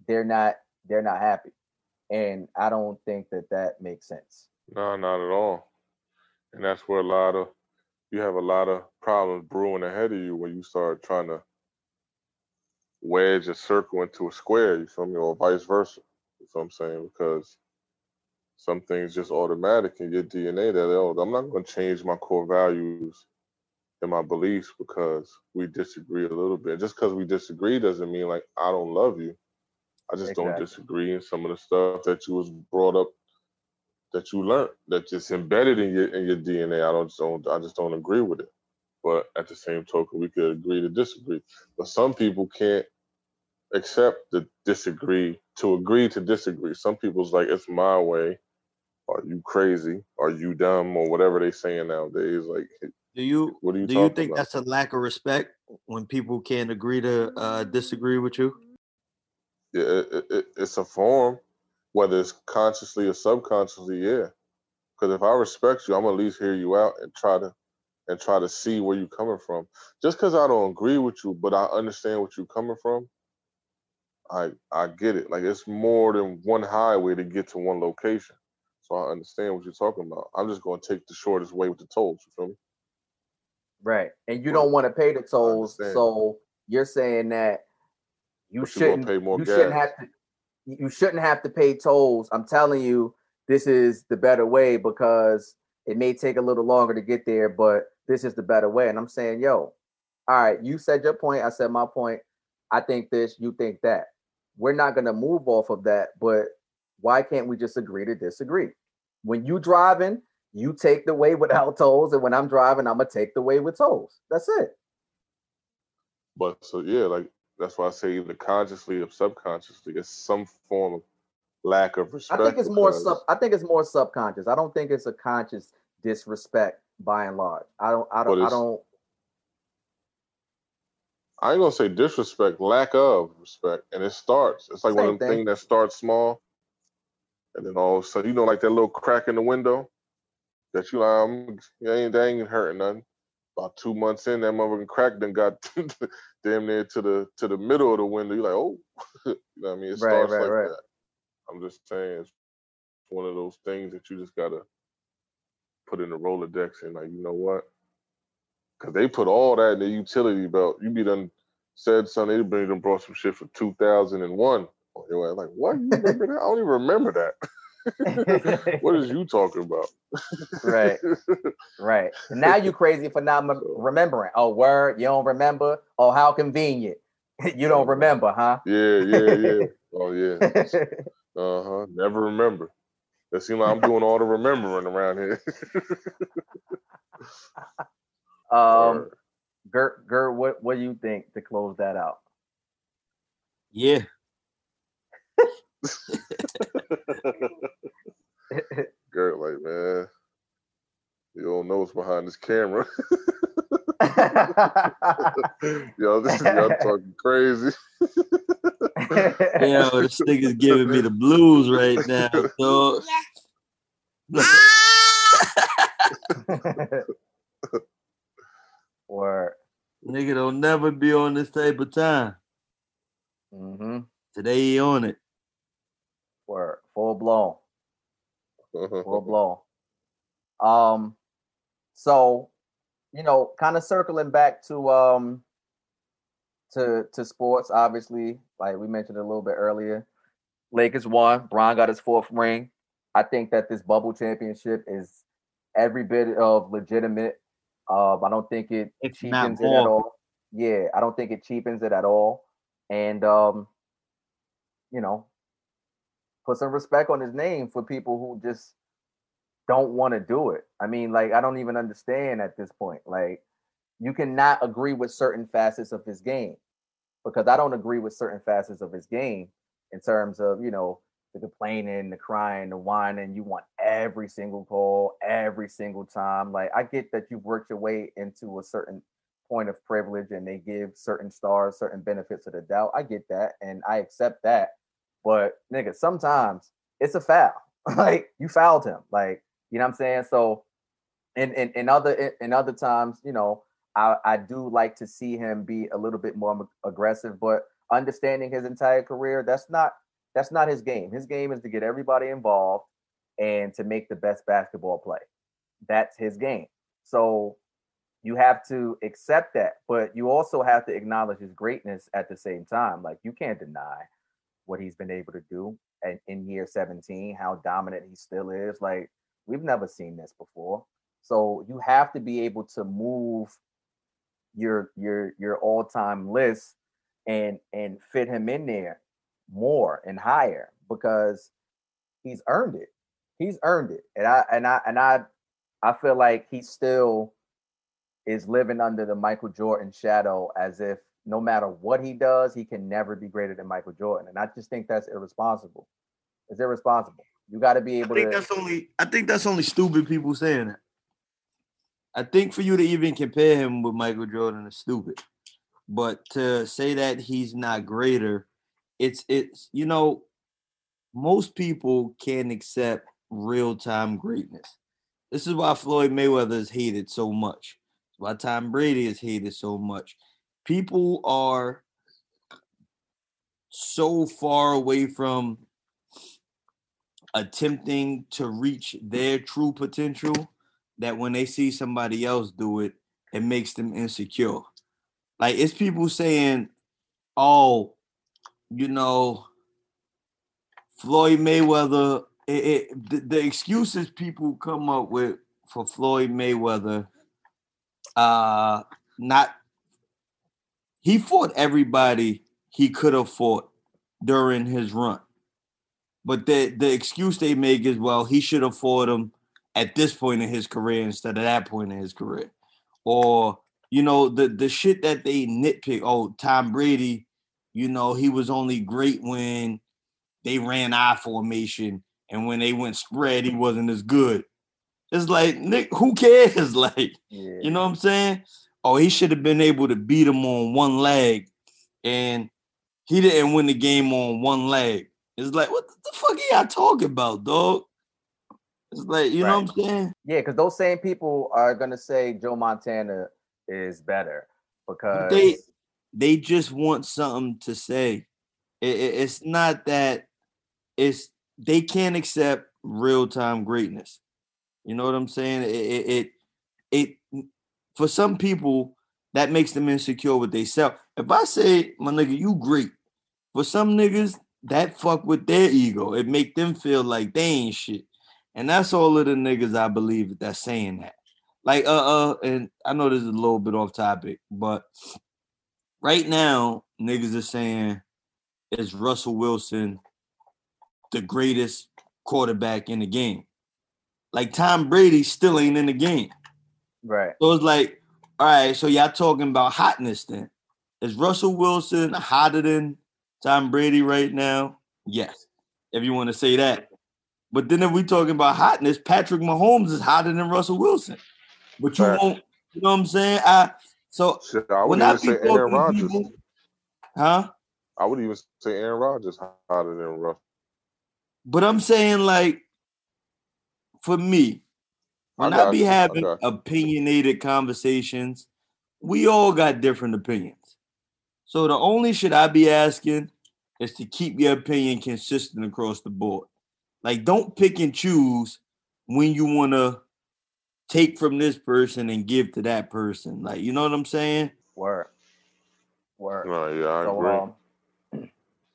Speaker 4: they're not they're not happy and i don't think that that makes sense
Speaker 3: No, not at all. And that's where a lot of you have a lot of problems brewing ahead of you when you start trying to wedge a circle into a square, you feel me, or vice versa. You feel what I'm saying? Because some things just automatic in your DNA that oh, I'm not gonna change my core values and my beliefs because we disagree a little bit. Just because we disagree doesn't mean like I don't love you. I just don't disagree in some of the stuff that you was brought up that you learned that just embedded in your in your DNA. I don't just don't I just don't agree with it. But at the same token, we could agree to disagree. But some people can't accept the disagree to agree to disagree. Some people's like it's my way, are you crazy? Are you dumb? Or whatever they saying nowadays. Like,
Speaker 5: Do you
Speaker 3: what are you
Speaker 5: do you think
Speaker 3: about?
Speaker 5: that's a lack of respect when people can't agree to uh, disagree with you?
Speaker 3: yeah, it- it, it's a form, whether it's consciously or subconsciously. Yeah, because if I respect you, I'm gonna at least hear you out and try to and try to see where you're coming from. Just because I don't agree with you, but I understand what you're coming from. I I get it. Like it's more than one highway to get to one location. So I understand what you're talking about. I'm just gonna take the shortest way with the tolls. You feel me?
Speaker 4: Right. And you
Speaker 3: Well,
Speaker 4: don't want to pay the tolls. So you're saying that you
Speaker 3: But
Speaker 4: shouldn't
Speaker 3: pay more
Speaker 4: you shouldn't have to you shouldn't have to pay tolls. I'm telling you, this is the better way because it may take a little longer to get there, but this is the better way. And I'm saying, yo, all right, you said your point, I said my point. I think this, you think that. We're not gonna move off of that, but why can't we just agree to disagree? When you driving, you take the way without *laughs* tolls, and when I'm driving, I'm gonna take the way with tolls. That's it.
Speaker 3: But so yeah, like that's why I say either consciously or subconsciously, it's some form of lack of respect.
Speaker 4: I think it's more sub. I think it's more subconscious. I don't think it's a conscious disrespect by and large. I don't. I don't. I don't.
Speaker 3: I ain't gonna say disrespect, lack of respect, and it starts. It's like one of them
Speaker 4: thing.
Speaker 3: things that starts small, and then all of a sudden, you know, like that little crack in the window that you like, I'm, that ain't, that ain't hurting nothing. About two months in, that motherfucking crack then got *laughs* damn near to the to the middle of the window. You're like, oh, *laughs* you know what I mean? It
Speaker 4: Right,
Speaker 3: starts
Speaker 4: right,
Speaker 3: like
Speaker 4: right.
Speaker 3: that. I'm just saying, it's one of those things that you just gotta put in the Rolodex and like, you know what? Because they put all that in the utility belt. You be done said something, they bring them brought some shit for 2001. Oh, you were like, what? You remember that? *laughs* I don't even remember that. What is you talking about? *laughs*
Speaker 4: right. Right. Now you crazy for not mem- *laughs* remembering. Oh, word. You don't remember. Oh, how convenient. *laughs* you don't remember, huh?
Speaker 3: yeah, yeah, yeah. Oh yeah. Uh huh. Never remember. It seems like I'm doing all the remembering around here.
Speaker 4: um,
Speaker 3: Word.
Speaker 4: Gert, Gert, what what do you think to close that out?
Speaker 5: Yeah.
Speaker 3: Gert, like, man, you don't know what's behind this camera. *laughs* y'all, this is y'all talking crazy.
Speaker 5: Yo, *laughs* this nigga's giving me the blues right now. So *laughs*
Speaker 4: or
Speaker 5: nigga don't never be on this type of time.
Speaker 4: hmm
Speaker 5: Today he on it.
Speaker 4: Or full blown. full blown. Um, so you know, kind of circling back to um to to sports, obviously, like we mentioned a little bit earlier. Lakers won. Bron got his fourth ring. I think that this bubble championship is every bit of legitimate. Um, I don't think it
Speaker 5: If not
Speaker 4: cheapens it at all. Yeah, I don't think it cheapens it at all. And um, you know, put some respect on his name for people who just don't want to do it. I mean, like, I don't even understand at this point. Like, you cannot agree with certain facets of his game because I don't agree with certain facets of his game in terms of, you know, the complaining, the crying, the whining. You want every single call, every single time. Like, I get that you've worked your way into a certain point of privilege and they give certain stars certain benefits of the doubt. I get that and I accept that. But nigga, sometimes it's a foul. *laughs* like you fouled him. Like, you know what I'm saying? So in in, in other in other times, you know, I, I do like to see him be a little bit more aggressive, but understanding his entire career, that's not that's not his game. His game is to get everybody involved and to make the best basketball play. That's his game. So you have to accept that, but you also have to acknowledge his greatness at the same time. Like you can't deny what he's been able to do in, in year 17, how dominant he still is. Like we've never seen this before. So you have to be able to move your your your all-time list and and fit him in there more and higher because he's earned it. He's earned it. And I and I and I I feel like he still is living under the Michael Jordan shadow as if no matter what he does, he can never be greater than Michael Jordan. And I just think that's irresponsible. It's irresponsible You got to be able I
Speaker 5: think
Speaker 4: to.
Speaker 5: that's only I think that's only stupid people saying that. I think for you to even compare him with Michael Jordan is stupid. But to say that he's not greater, it's it's you know, most people can't accept real-time greatness. This is why Floyd Mayweather is hated so much. Why Tom Brady is hated so much. People are so far away from attempting to reach their true potential that when they see somebody else do it, it makes them insecure. Like it's people saying, "Oh, you know, Floyd Mayweather." It, it, the, the excuses people come up with for Floyd Mayweather, uh, not he fought everybody he could have fought during his run. But the the excuse they make is, well, he should have fought him at this point in his career instead of that point in his career. Or, you know, the the shit that they nitpick, oh, Tom Brady, you know, he was only great when they ran I formation and when they went spread, he wasn't as good. It's like, Nick, who cares? *laughs* Like,
Speaker 4: yeah.
Speaker 5: you know what I'm saying? Oh, he should have been able to beat him on one leg, and he didn't win the game on one leg. It's like, what the fuck are y'all talking about, dog? It's like, you know what I'm saying?
Speaker 4: Yeah, because those same people are gonna say Joe Montana is better because
Speaker 5: They they just want something to say. It- it- it's not that it's they can't accept real time greatness. You know what I'm saying? It, it it it for some people that makes them insecure with themselves. If I say, my nigga, you great, for some niggas that fuck with their ego. It make them feel like they ain't shit. And that's all of the niggas I believe that's saying that. Like uh uh, and I know this is a little bit off topic, but right now niggas are saying is Russell Wilson the greatest quarterback in the game. Like Tom Brady still ain't in the game.
Speaker 4: Right.
Speaker 5: So it's like, all right, so y'all talking about hotness then. Is Russell Wilson hotter than Tom Brady right now? Yes, if you want to say that. But then if we talking about hotness, Patrick Mahomes is hotter than Russell Wilson. But you
Speaker 3: Facts.
Speaker 5: won't, you know what I'm saying? I so
Speaker 3: Shit, I
Speaker 5: wouldn't
Speaker 3: even say Aaron Rodgers.
Speaker 5: people, huh?
Speaker 3: I would even say Aaron Rodgers hotter than Russell.
Speaker 5: But I'm saying like for me, when I,
Speaker 3: got
Speaker 5: be
Speaker 3: you,
Speaker 5: having
Speaker 3: got
Speaker 5: opinionated conversations, we all got different opinions. So the only shit I be asking is to keep your opinion consistent across the board. Like don't pick and choose when you want to take from this person and give to that person. Like you know what I'm saying?
Speaker 4: Word. Word.
Speaker 3: No, yeah, I
Speaker 4: so
Speaker 3: agree.
Speaker 4: um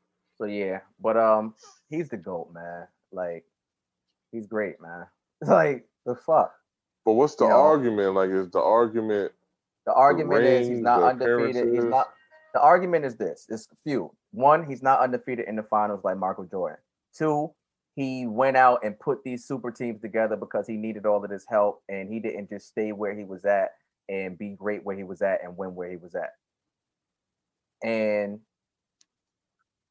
Speaker 4: *clears throat* so yeah, but um he's the GOAT, man. Like he's great, man. *laughs* Like the fuck.
Speaker 3: but what's the
Speaker 4: you know.
Speaker 3: argument? Like, is the argument?
Speaker 4: The argument is he's not undefeated. He's not the argument is this. It's a few. One, he's not undefeated in the finals like Michael Jordan. Two, he went out and put these super teams together because he needed all of this help and he didn't just stay where he was at and be great where he was at and win where he was at. And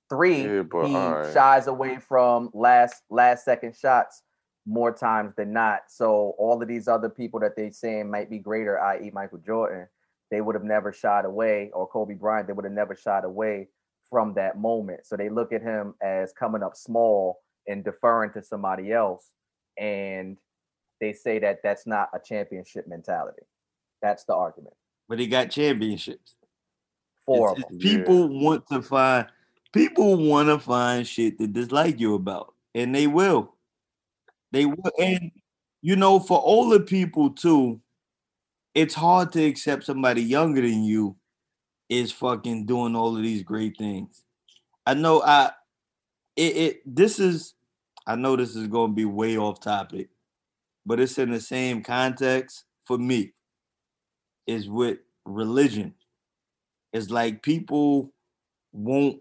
Speaker 4: three,
Speaker 3: Yeah,
Speaker 4: he
Speaker 3: alright.
Speaker 4: shies away from last last second shots more times than not. So all of these other people that they saying might be greater, i.e. Michael Jordan, they would have never shied away, or Kobe Bryant, they would have never shied away from that moment. So they look at him as coming up small and deferring to somebody else. And they say that that's not a championship mentality. That's the argument.
Speaker 5: But he got championships.
Speaker 4: Four
Speaker 5: It's-
Speaker 4: of
Speaker 5: it's
Speaker 4: them.
Speaker 3: Yeah.
Speaker 5: people want to find people want to find shit to dislike you about, and they will. They will, and you know, for older people too, it's hard to accept somebody younger than you is fucking doing all of these great things. I know. I it, it this is. I know this is going to be way off topic, but it's in the same context for me. Is with religion it's like people won't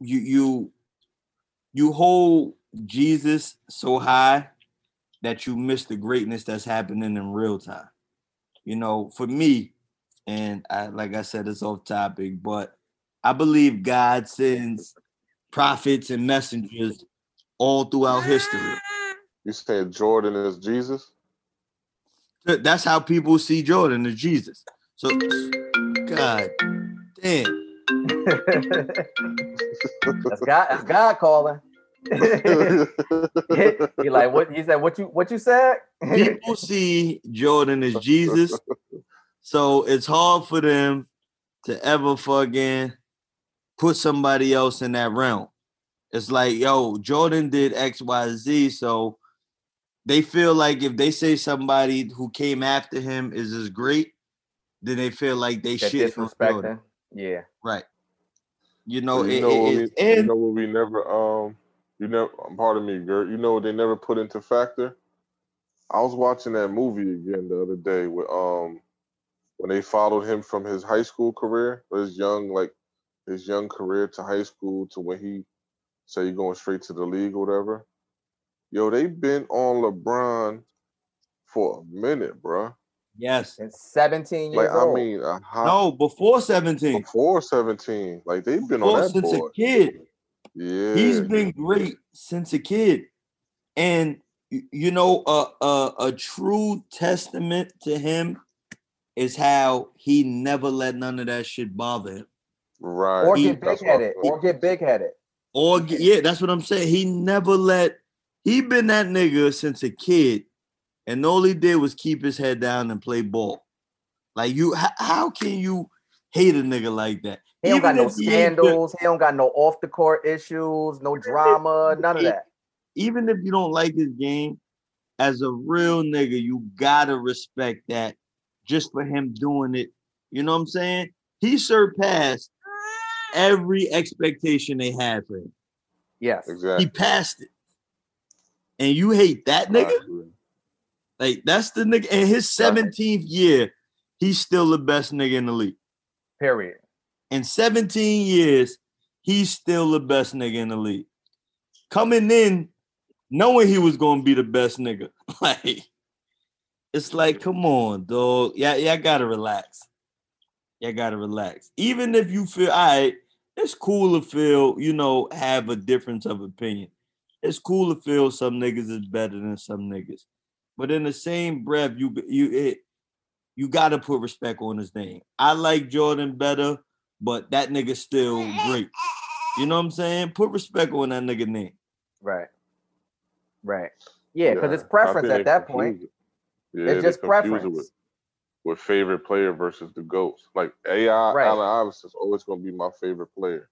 Speaker 5: you you you hold Jesus so high that you miss the greatness that's happening in real time. You know, for me, and I like I said, it's off topic, but I believe God sends prophets and messengers all throughout history.
Speaker 3: You saying Jordan is Jesus?
Speaker 5: That's how people see Jordan as Jesus. So, God damn. *laughs*
Speaker 4: that's God. That's God calling. He like what? He said what you what you said?
Speaker 5: People see Jordan as Jesus. So it's hard for them to ever fucking put somebody else in that realm. It's like, yo, Jordan did X, Y, Z. So they feel like if they say somebody who came after him is as great, then they feel like they
Speaker 4: That
Speaker 5: shit on Jordan.
Speaker 4: Yeah.
Speaker 5: Right. You know,
Speaker 3: you
Speaker 5: it,
Speaker 3: know,
Speaker 5: it-
Speaker 3: what
Speaker 5: it-
Speaker 3: we, you know what we never um you never pardon me, Gert. You know what they never put into factor? I was watching that movie again the other day with um when they followed him from his high school career, his young like his young career to high school to when he say he going straight to the league or whatever. Yo, they've been on LeBron for a minute, bruh.
Speaker 5: yes.
Speaker 4: And 17 years
Speaker 3: Like I mean, a hot,
Speaker 5: No, before 17.
Speaker 3: before seventeen, like they've been
Speaker 5: Before
Speaker 3: on that
Speaker 5: since
Speaker 3: boy.
Speaker 5: a kid.
Speaker 3: Yeah,
Speaker 5: He's been great since a kid. And you know, a, a a true testament to him is how he never let none of that shit bother him.
Speaker 3: right.
Speaker 4: or
Speaker 5: he-
Speaker 4: get big
Speaker 3: that's what I
Speaker 4: headed. Or get big headed.
Speaker 5: Or g- yeah, that's what I'm saying. He never let he been that nigga since a kid, and all he did was keep his head down and play ball. Like you, how, how can you hate a nigga like that?
Speaker 4: He don't got no
Speaker 5: if he
Speaker 4: scandals. He don't got no off the court issues, no drama, none of that.
Speaker 5: even if you don't like his game, as a real nigga, you gotta respect that just for him doing it. You know what I'm saying? He surpassed every expectation they had for him.
Speaker 4: Yes.
Speaker 3: Exactly.
Speaker 5: He passed it. And you hate that nigga?
Speaker 3: agree.
Speaker 5: Like that's the nigga in his 17th year, he's still the best nigga in the league.
Speaker 4: Period.
Speaker 5: In 17 years, he's still the best nigga in the league. Coming in, knowing he was gonna be the best nigga. *laughs* Like, it's like, come on, dog. Yeah, yeah, I gotta relax. Yeah, gotta relax. Even if you feel all right, it's cool to feel, you know, have a difference of opinion. It's cool to feel some niggas is better than some niggas. But in the same breath, you you it, you gotta put respect on his name. I like Jordan better, but that nigga still great. You know what I'm saying? Put respect on that nigga name.
Speaker 4: Right. Right. Yeah, because it's preference at
Speaker 3: they
Speaker 4: that point.
Speaker 3: it. Yeah,
Speaker 4: it's just
Speaker 3: confuse it
Speaker 4: preference.
Speaker 3: With, with favorite player versus the GOATs. Like AI,
Speaker 4: Right.
Speaker 3: Allen Iverson is always going to be my favorite player.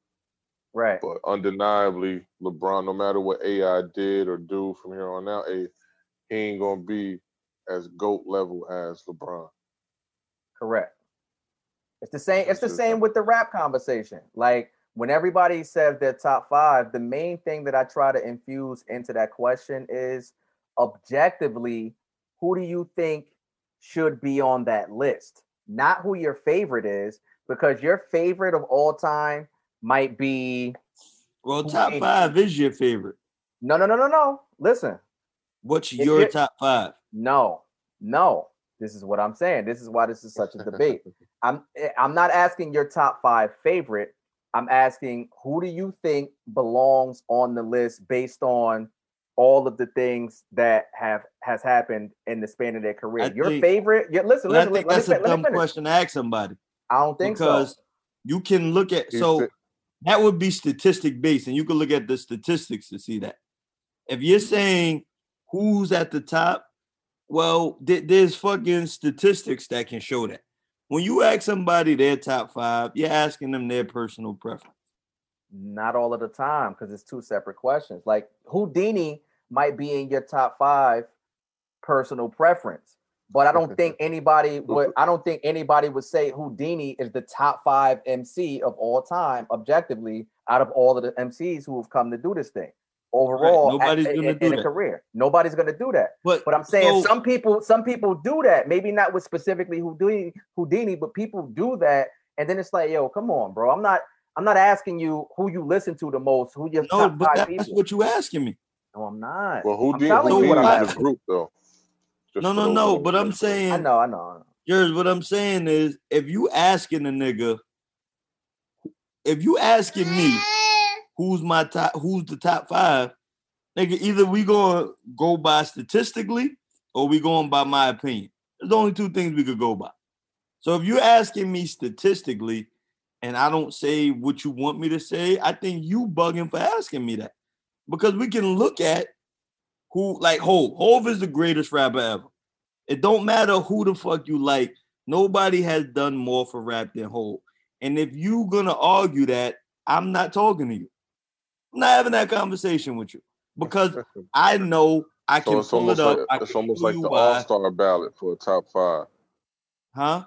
Speaker 4: Right.
Speaker 3: But undeniably, LeBron, no matter what AI did or do from here on out, he ain't going to be as GOAT level as LeBron.
Speaker 4: Correct. It's the same. It's the same with the rap conversation. Like when everybody says their top five, the main thing that I try to infuse into that question is objectively, who do you think should be on that list? Not who your favorite is, because your favorite of all time might be
Speaker 5: Well, top five is your favorite.
Speaker 4: no, no, no, no, no. Listen,
Speaker 5: What's your top five?
Speaker 4: No, no. This is what I'm saying. This is why this is such a debate. *laughs* I'm eh, I'm not asking your top five favorite. I'm asking who do you think belongs on the list based on all of the things that have has happened in the span of their career.
Speaker 5: I
Speaker 4: your
Speaker 5: think-
Speaker 4: favorite, your, listen,
Speaker 5: And I
Speaker 4: listen,
Speaker 5: think
Speaker 4: let,
Speaker 5: that's
Speaker 4: me,
Speaker 5: a dumb question to ask somebody
Speaker 4: I don't think
Speaker 5: because
Speaker 4: so.
Speaker 5: you can look at so that would be statistic based, and you can look at the statistics to see that. If you're saying who's at the top, well, th- there's fucking statistics that can show that. When you ask somebody their top five, you're asking them their personal preference.
Speaker 4: Not all of the time because it's two separate questions. Like Houdini might be in your top five personal preference, but I don't think anybody would. I don't think anybody would say Houdini is the top five MC of all time, objectively, out of all of the MCs who have come to do this thing overall. at-
Speaker 5: Nobody's
Speaker 4: in-
Speaker 5: gonna
Speaker 4: in,
Speaker 5: do
Speaker 4: in a
Speaker 5: that.
Speaker 4: career. Nobody's gonna do that.
Speaker 5: But
Speaker 4: But I'm saying
Speaker 5: so-
Speaker 4: some people, some people do that. Maybe not with specifically Houdini, Houdini, but people do that, and then it's like, yo, come on, bro. I'm not. I'm not asking you who you listen to the most, who your
Speaker 5: no,
Speaker 4: top
Speaker 5: but
Speaker 4: five
Speaker 5: that's
Speaker 4: people.
Speaker 5: what you asking me.
Speaker 4: No, I'm not.
Speaker 3: Well, who
Speaker 4: I'm
Speaker 3: did
Speaker 4: telling
Speaker 3: who
Speaker 4: you what
Speaker 3: did
Speaker 4: I'm
Speaker 3: in the group though? Just
Speaker 5: No, no, no. But I'm saying,
Speaker 4: I know, I know. I know.
Speaker 5: Yours, what I'm saying is, if you asking a nigga, if you asking me who's my top, who's the top five, Nigga, either we gonna go by statistically or we going by my opinion. There's only two things we could go by. So if you're asking me statistically and I don't say what you want me to say, I think you bugging for asking me that. Because we can look at who like Hov. Hov is the greatest rapper ever. It don't matter who the fuck you like. Nobody has done more for rap than Hov. And if you gonna argue that, I'm not talking to you. I'm not having that conversation with you because *laughs* I know I
Speaker 3: So
Speaker 5: can
Speaker 3: it's
Speaker 5: pull
Speaker 3: almost
Speaker 5: it up.
Speaker 3: like it's almost like the. All Star ballot for a top five.
Speaker 5: Huh?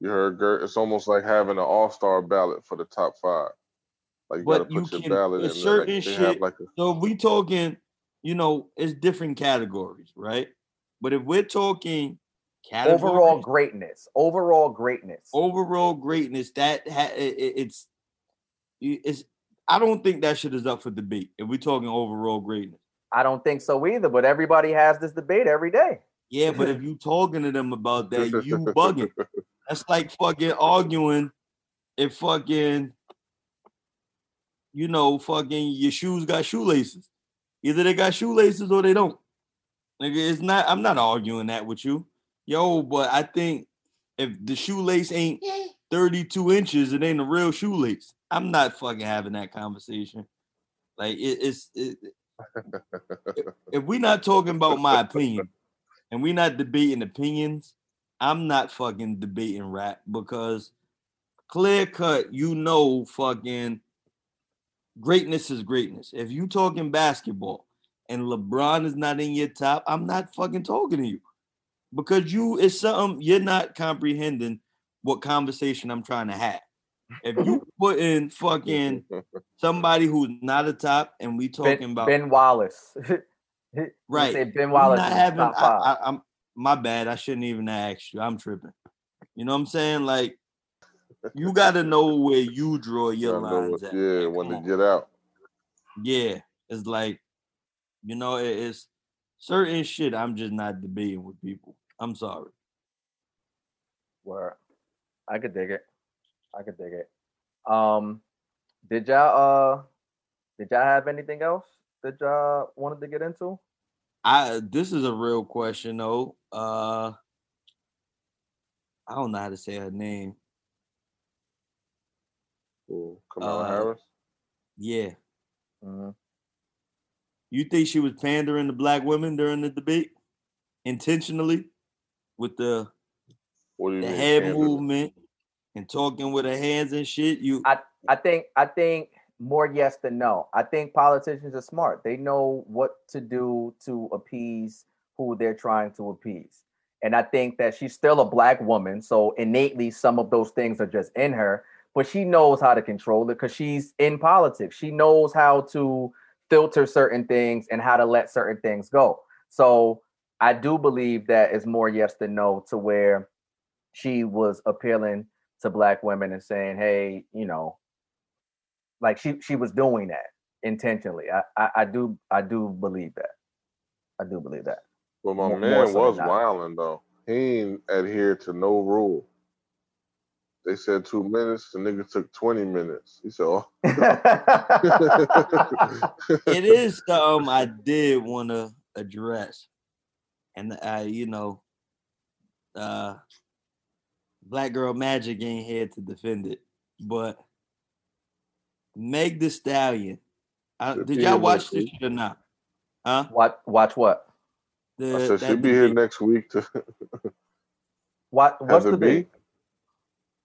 Speaker 3: You heard Gert? It's almost like having an All Star ballot for the top five. Like you
Speaker 5: But
Speaker 3: gotta
Speaker 5: you
Speaker 3: put your
Speaker 5: can-
Speaker 3: ballot in
Speaker 5: there's
Speaker 3: there. Like they have
Speaker 5: shit-
Speaker 3: like a
Speaker 5: So if we talking, you know, it's different categories, right? But if we're talking categories,
Speaker 4: Overall greatness. Overall greatness.
Speaker 5: overall greatness, that ha- it, it- it's it's. I don't think that shit is up for debate. If we're talking overall greatness,
Speaker 4: I don't think so either, but everybody has this debate every day.
Speaker 5: yeah. But if *laughs* you talking to them about that, you bugging. *laughs* That's like fucking arguing if fucking, you know, fucking your shoes got shoelaces. Either they got shoelaces or they don't. Nigga, it's not. I'm not arguing that with you, yo. But I think if the shoelace ain't 32 inches, it ain't a real shoelace. I'm not fucking having that conversation. Like it, it's it, if *laughs* we're not talking about my opinion and we're not debating opinions, I'm not fucking debating rap because clear cut, you know, fucking greatness is greatness. If you talking basketball and LeBron is not in your top, I'm not fucking talking to you because you it's something you're not comprehending what conversation I'm trying to have. If you put in fucking *laughs* somebody who's not a top and we talking
Speaker 4: Ben,
Speaker 5: about
Speaker 4: ben Wallace. *laughs*
Speaker 5: Right.
Speaker 4: Say Ben Wallace
Speaker 5: not having.
Speaker 4: top
Speaker 5: I,
Speaker 4: five.
Speaker 5: I, I'm my bad. I shouldn't even ask you. I'm tripping. You know what I'm saying? Like, you got to know where you draw your lines
Speaker 3: what-
Speaker 5: at.
Speaker 3: yeah,
Speaker 5: man.
Speaker 3: when to get out.
Speaker 5: Yeah, it's like, you know, it- it's certain shit. I'm just not debating with people. I'm sorry.
Speaker 4: Where I could dig it. I could dig it. Um, did y'all uh, did y'all have anything else that y'all wanted to get into?
Speaker 5: I this is a real question though. Uh, I don't know how to say her name.
Speaker 3: Ooh, Kamala
Speaker 5: Uh,
Speaker 3: Harris.
Speaker 5: Yeah,
Speaker 4: Mhm.
Speaker 5: you think she was pandering to black women during the debate intentionally with the
Speaker 3: What do you
Speaker 5: the
Speaker 3: mean?
Speaker 5: head
Speaker 3: Kansas?
Speaker 5: movement and talking with her hands and shit. You
Speaker 4: I I think I think more yes than no. I think politicians are smart. They know what to do to appease who they're trying to appease. And I think that she's still a black woman, so innately some of those things are just in her, but she knows how to control it because she's in politics. She knows how to filter certain things and how to let certain things go. So I do believe that is more yes than no to where she was appealing to black women and saying, "Hey, you know, like she she was doing that intentionally." I I, I do I do believe that. I do believe that.
Speaker 3: Well, my
Speaker 4: More- more
Speaker 3: man
Speaker 4: so
Speaker 3: was
Speaker 4: not.
Speaker 3: wilding though. He ain't adhered to no rule. They said two minutes. The nigga took twenty minutes. He said, "Oh, *laughs* *laughs*
Speaker 5: it is something I did want to address, and I, you know, uh, Black Girl Magic ain't here to defend it, but Meg Thee Stallion. I, did y'all watch
Speaker 3: next
Speaker 5: this shit or not? Huh?
Speaker 4: watch watch what?
Speaker 5: The,
Speaker 3: I said she'll be here next week to *laughs*
Speaker 4: What
Speaker 3: have
Speaker 4: what's
Speaker 3: it
Speaker 4: the
Speaker 3: be."
Speaker 4: beat?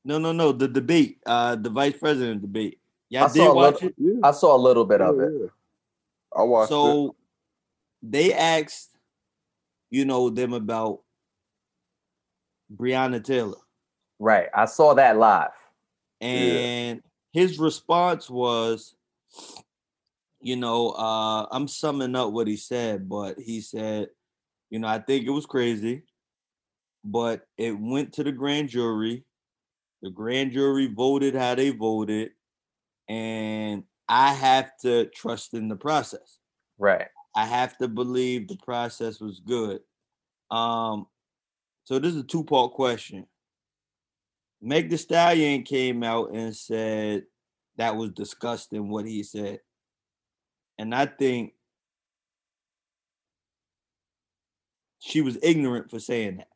Speaker 5: No, no, no. The debate, uh, the vice president debate. Y'all
Speaker 4: I
Speaker 5: did watch
Speaker 4: little-
Speaker 5: it.
Speaker 3: Yeah,
Speaker 4: I saw a little bit of it.
Speaker 3: yeah. I watched it.
Speaker 5: so they asked, you know, them about Breonna Taylor.
Speaker 4: Right. I saw that live.
Speaker 5: And his response was, you know, uh, I'm summing up what he said, but he said, you know, I think it was crazy, but it went to the grand jury. The grand jury voted how they voted, and I have to trust in the process.
Speaker 4: Right.
Speaker 5: I have to believe the process was good. Um, so this is a two-part question. Meg Thee Stallion came out and said that was disgusting what he said. And I think she was ignorant for saying that.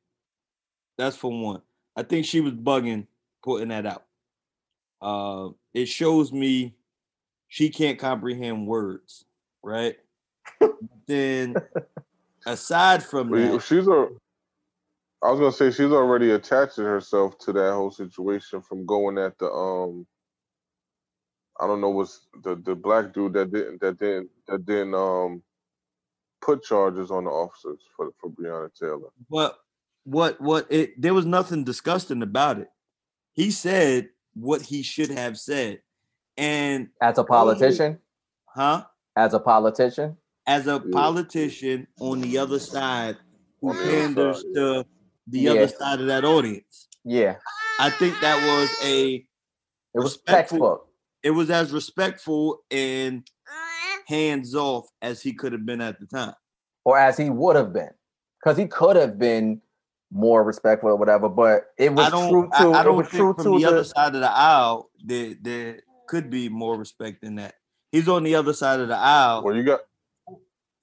Speaker 5: That's for one. I think she was bugging putting that out. Uh, it shows me she can't comprehend words, right? *laughs* then aside from that,
Speaker 3: she's a I was gonna say she's already attaching herself to that whole situation from going at the um. I don't know what's the the black dude that didn't that didn't that didn't um put charges on the officers for for Breonna Taylor.
Speaker 5: But what what it there was nothing disgusting about it. He said what he should have said. And
Speaker 4: As a politician,
Speaker 5: huh?
Speaker 4: as a politician,
Speaker 5: As a
Speaker 3: Yeah.
Speaker 5: politician on the other side who
Speaker 3: On the
Speaker 5: panders to the
Speaker 4: Yeah.
Speaker 5: other side of that audience.
Speaker 4: yeah,
Speaker 5: I think that was a
Speaker 4: it was
Speaker 5: Respectful.
Speaker 4: textbook.
Speaker 5: it was as respectful and hands off as he could have been at the time.
Speaker 4: or as he would have been, because he could have been more respectful or whatever. But it was
Speaker 5: I don't
Speaker 4: true to
Speaker 5: I, I don't
Speaker 4: was
Speaker 5: think
Speaker 4: true
Speaker 5: from
Speaker 4: to
Speaker 5: the,
Speaker 4: the,
Speaker 5: other side of the aisle there there could be more respect than that. He's on the other side of the aisle
Speaker 3: Well, you got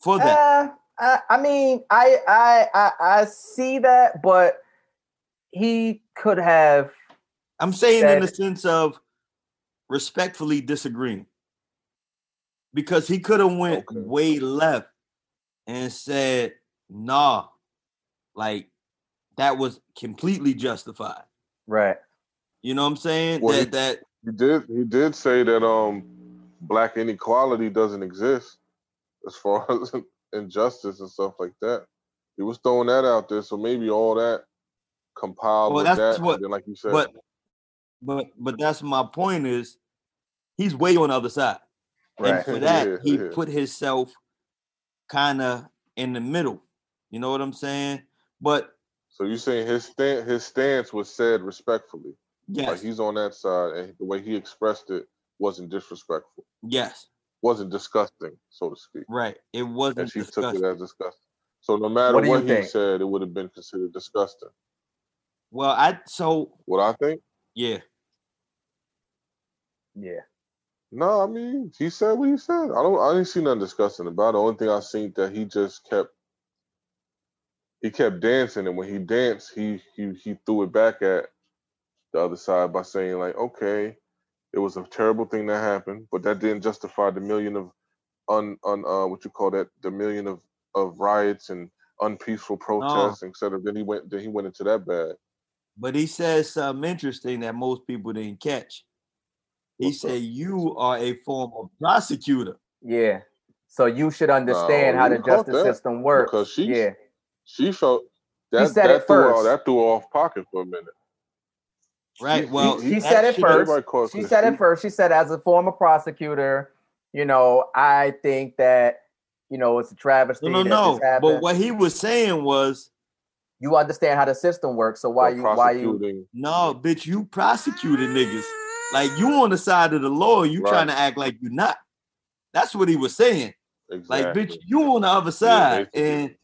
Speaker 5: for that.
Speaker 4: Uh, I, I mean, I, I I I see that, but he could have.
Speaker 5: I'm saying in the sense of respectfully disagreeing. Because he could have went
Speaker 3: Okay.
Speaker 5: way left and said, nah, like that was completely justified.
Speaker 4: Right.
Speaker 5: You know what I'm saying?
Speaker 3: Well, he-
Speaker 5: that that
Speaker 3: he did he did say that um black inequality doesn't exist as far *laughs* as injustice and stuff like that. He was throwing that out there, so maybe all that compiled
Speaker 5: Well,
Speaker 3: with
Speaker 5: that's
Speaker 3: that,
Speaker 5: what-
Speaker 3: then like you said,
Speaker 5: but but but that's my point is he's way on the other side. And for *laughs* that,
Speaker 3: Yeah,
Speaker 5: he
Speaker 3: yeah.
Speaker 5: put himself kind of in the middle. You know what I'm saying? But
Speaker 3: so you saying his stand his stance was said respectfully, like
Speaker 5: yes,
Speaker 3: he's on that side, and the way he expressed it wasn't disrespectful,
Speaker 5: yes,
Speaker 3: wasn't disgusting, so to speak,
Speaker 5: right. It wasn't
Speaker 3: she took it as disgusting. So no matter
Speaker 4: What
Speaker 3: what, he
Speaker 4: think?
Speaker 3: said, it would have been considered disgusting.
Speaker 5: Well, I so
Speaker 3: What I think.
Speaker 5: yeah.
Speaker 4: Yeah.
Speaker 3: No, I mean he said what he said. I don't. I didn't see nothing disgusting about it. The only thing I seen that he just kept. He kept dancing, and when he danced, he he he threw it back at the other side by saying like, "Okay, it was a terrible thing that happened, but that didn't justify the million of un un uh what you call that the million of of riots and unpeaceful protests, etc." Then he went then he went into that bag.
Speaker 5: But he says something interesting that most people didn't catch. He
Speaker 3: What's up?
Speaker 5: said, "You are a former prosecutor."
Speaker 4: Yeah. So you should understand
Speaker 3: No,
Speaker 4: how the justice
Speaker 3: that
Speaker 4: system works.
Speaker 3: because she-
Speaker 4: yeah.
Speaker 3: She felt that
Speaker 4: said
Speaker 3: that
Speaker 4: it
Speaker 3: threw her,
Speaker 4: first.
Speaker 3: that threw her off pocket for a minute.
Speaker 5: Right. Well,
Speaker 3: he-
Speaker 4: She said it first. She said it first. She said, as a former prosecutor, you know, I think that, you know, it's a travesty.
Speaker 5: No, no, no. But what he was saying was,
Speaker 4: you understand how the system works. So why you why you
Speaker 5: "No, bitch, you prosecuted niggas. Like you on the side of the law. You
Speaker 3: Right.
Speaker 5: trying to act like you're not." That's what he was saying.
Speaker 3: Exactly.
Speaker 5: Like, bitch, you on the other side,
Speaker 3: basically.
Speaker 5: and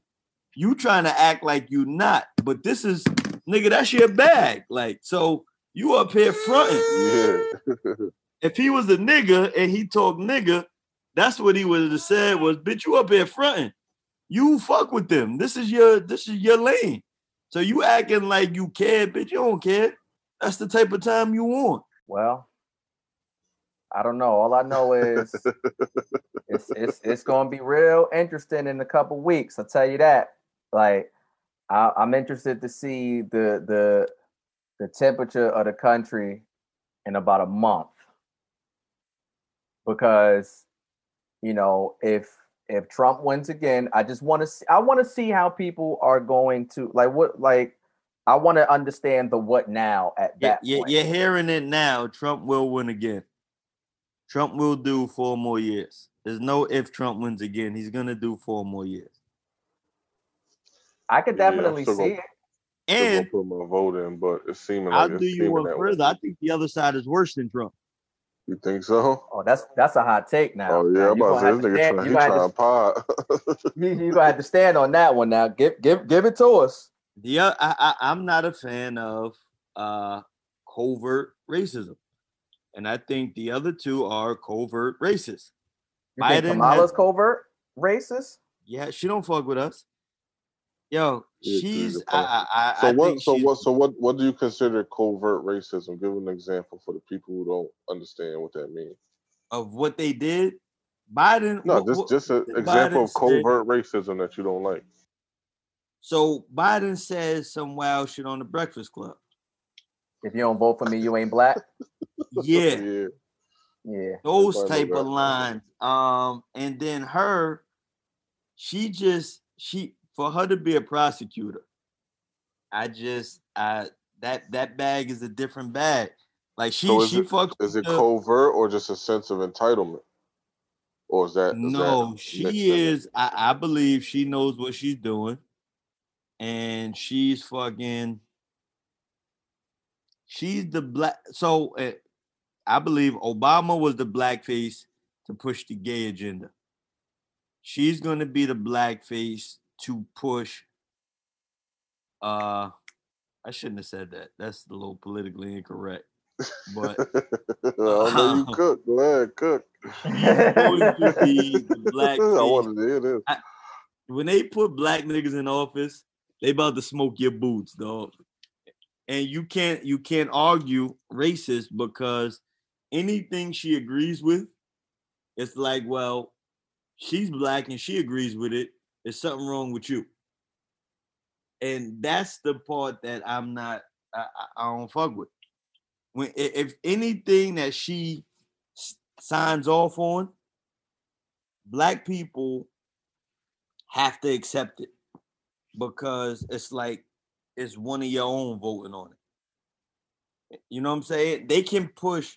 Speaker 5: you trying to act like you not. But this is, nigga, that's your bag. Like, so you up here fronting.
Speaker 3: Yeah.
Speaker 5: If he was a nigga and he talked nigga, that's what he would have said was, bitch, you up here fronting. You fuck with them. This is your this is your lane. So you acting like you care, bitch. You don't care. That's the type of time you want.
Speaker 4: well, I don't know. All I know is *laughs* it's it's it's gonna be real interesting in a couple weeks. I'll tell you that. Like I, I'm interested to see the the the temperature of the country in about a month because you know if if Trump wins again, I just want to see I want to see how people are going to like what like I want to understand the what now at
Speaker 5: Yeah,
Speaker 4: that
Speaker 5: yeah,
Speaker 4: point.
Speaker 5: you're hearing it now. Trump will win again. Trump will do four more years. There's no if Trump wins again. He's gonna do four more years.
Speaker 4: I could definitely
Speaker 3: still
Speaker 4: see it.
Speaker 3: Still
Speaker 5: And
Speaker 3: gonna put my vote in, but it's seeming
Speaker 5: I'll
Speaker 3: like
Speaker 5: do
Speaker 3: it's
Speaker 5: you
Speaker 3: seeming
Speaker 5: one
Speaker 3: that way.
Speaker 5: further. I think the other side is worse than Trump.
Speaker 3: You think so?
Speaker 4: Oh, that's that's a hot take now.
Speaker 3: Oh
Speaker 4: Now,
Speaker 3: yeah, I'm
Speaker 4: you
Speaker 3: about
Speaker 4: gonna
Speaker 3: to say this nigga trying,
Speaker 4: you
Speaker 3: he
Speaker 4: gonna have
Speaker 3: trying pod. *laughs*
Speaker 4: you, you gonna have to stand on that one now. Give give give it to us.
Speaker 5: The I am not a fan of uh covert racism, and I think the other two are covert racist.
Speaker 4: You think
Speaker 5: Biden
Speaker 4: Kamala's
Speaker 5: has-
Speaker 4: covert racist?
Speaker 5: Yeah, she don't fuck with us. Yo,
Speaker 3: Yeah,
Speaker 5: she's
Speaker 3: she's a
Speaker 5: I I, I
Speaker 3: So
Speaker 5: I
Speaker 3: what?
Speaker 5: think
Speaker 3: So what? So what? What do you consider covert racism? Give an example for the people who don't understand what that means.
Speaker 5: of what they did. Biden
Speaker 3: No,
Speaker 5: wh-
Speaker 3: just just an
Speaker 5: Biden
Speaker 3: example of
Speaker 5: said-
Speaker 3: covert racism that you don't like.
Speaker 5: So Biden says some wild shit on the Breakfast Club.
Speaker 4: If you don't vote for me, you ain't black. *laughs*
Speaker 5: Yeah, *laughs*
Speaker 3: yeah.
Speaker 4: Yeah.
Speaker 5: those
Speaker 3: Everybody
Speaker 5: type of lines. Um, and then her, she just she for her to be a prosecutor. I just I that that bag is a different bag. Like she
Speaker 3: So
Speaker 5: she
Speaker 3: it-
Speaker 5: fucks
Speaker 3: Is it
Speaker 5: the-
Speaker 3: covert or just a sense of entitlement? Or is that is
Speaker 5: No,
Speaker 3: that
Speaker 5: she is. I, I believe she knows what she's doing, and she's fucking. She's the black. So uh, I believe Obama was the blackface to push the gay agenda. She's going to be the blackface to push. Uh, I shouldn't have said that. That's a little politically incorrect. But *laughs*
Speaker 3: I know you *laughs* cook. Go ahead, cook. *laughs*
Speaker 5: going the black
Speaker 3: I wanted to hear this.
Speaker 5: when they put black niggas in office, they about to smoke your boots, dog. And you can't you can't argue racist because anything she agrees with, it's like, well, she's black and she agrees with it. There's something wrong with you. And that's the part that I'm not I, I- don't fuck with. When if anything that she signs off on, black people have to accept it because it's like it's one of your own voting on it. You know what I'm saying? They can push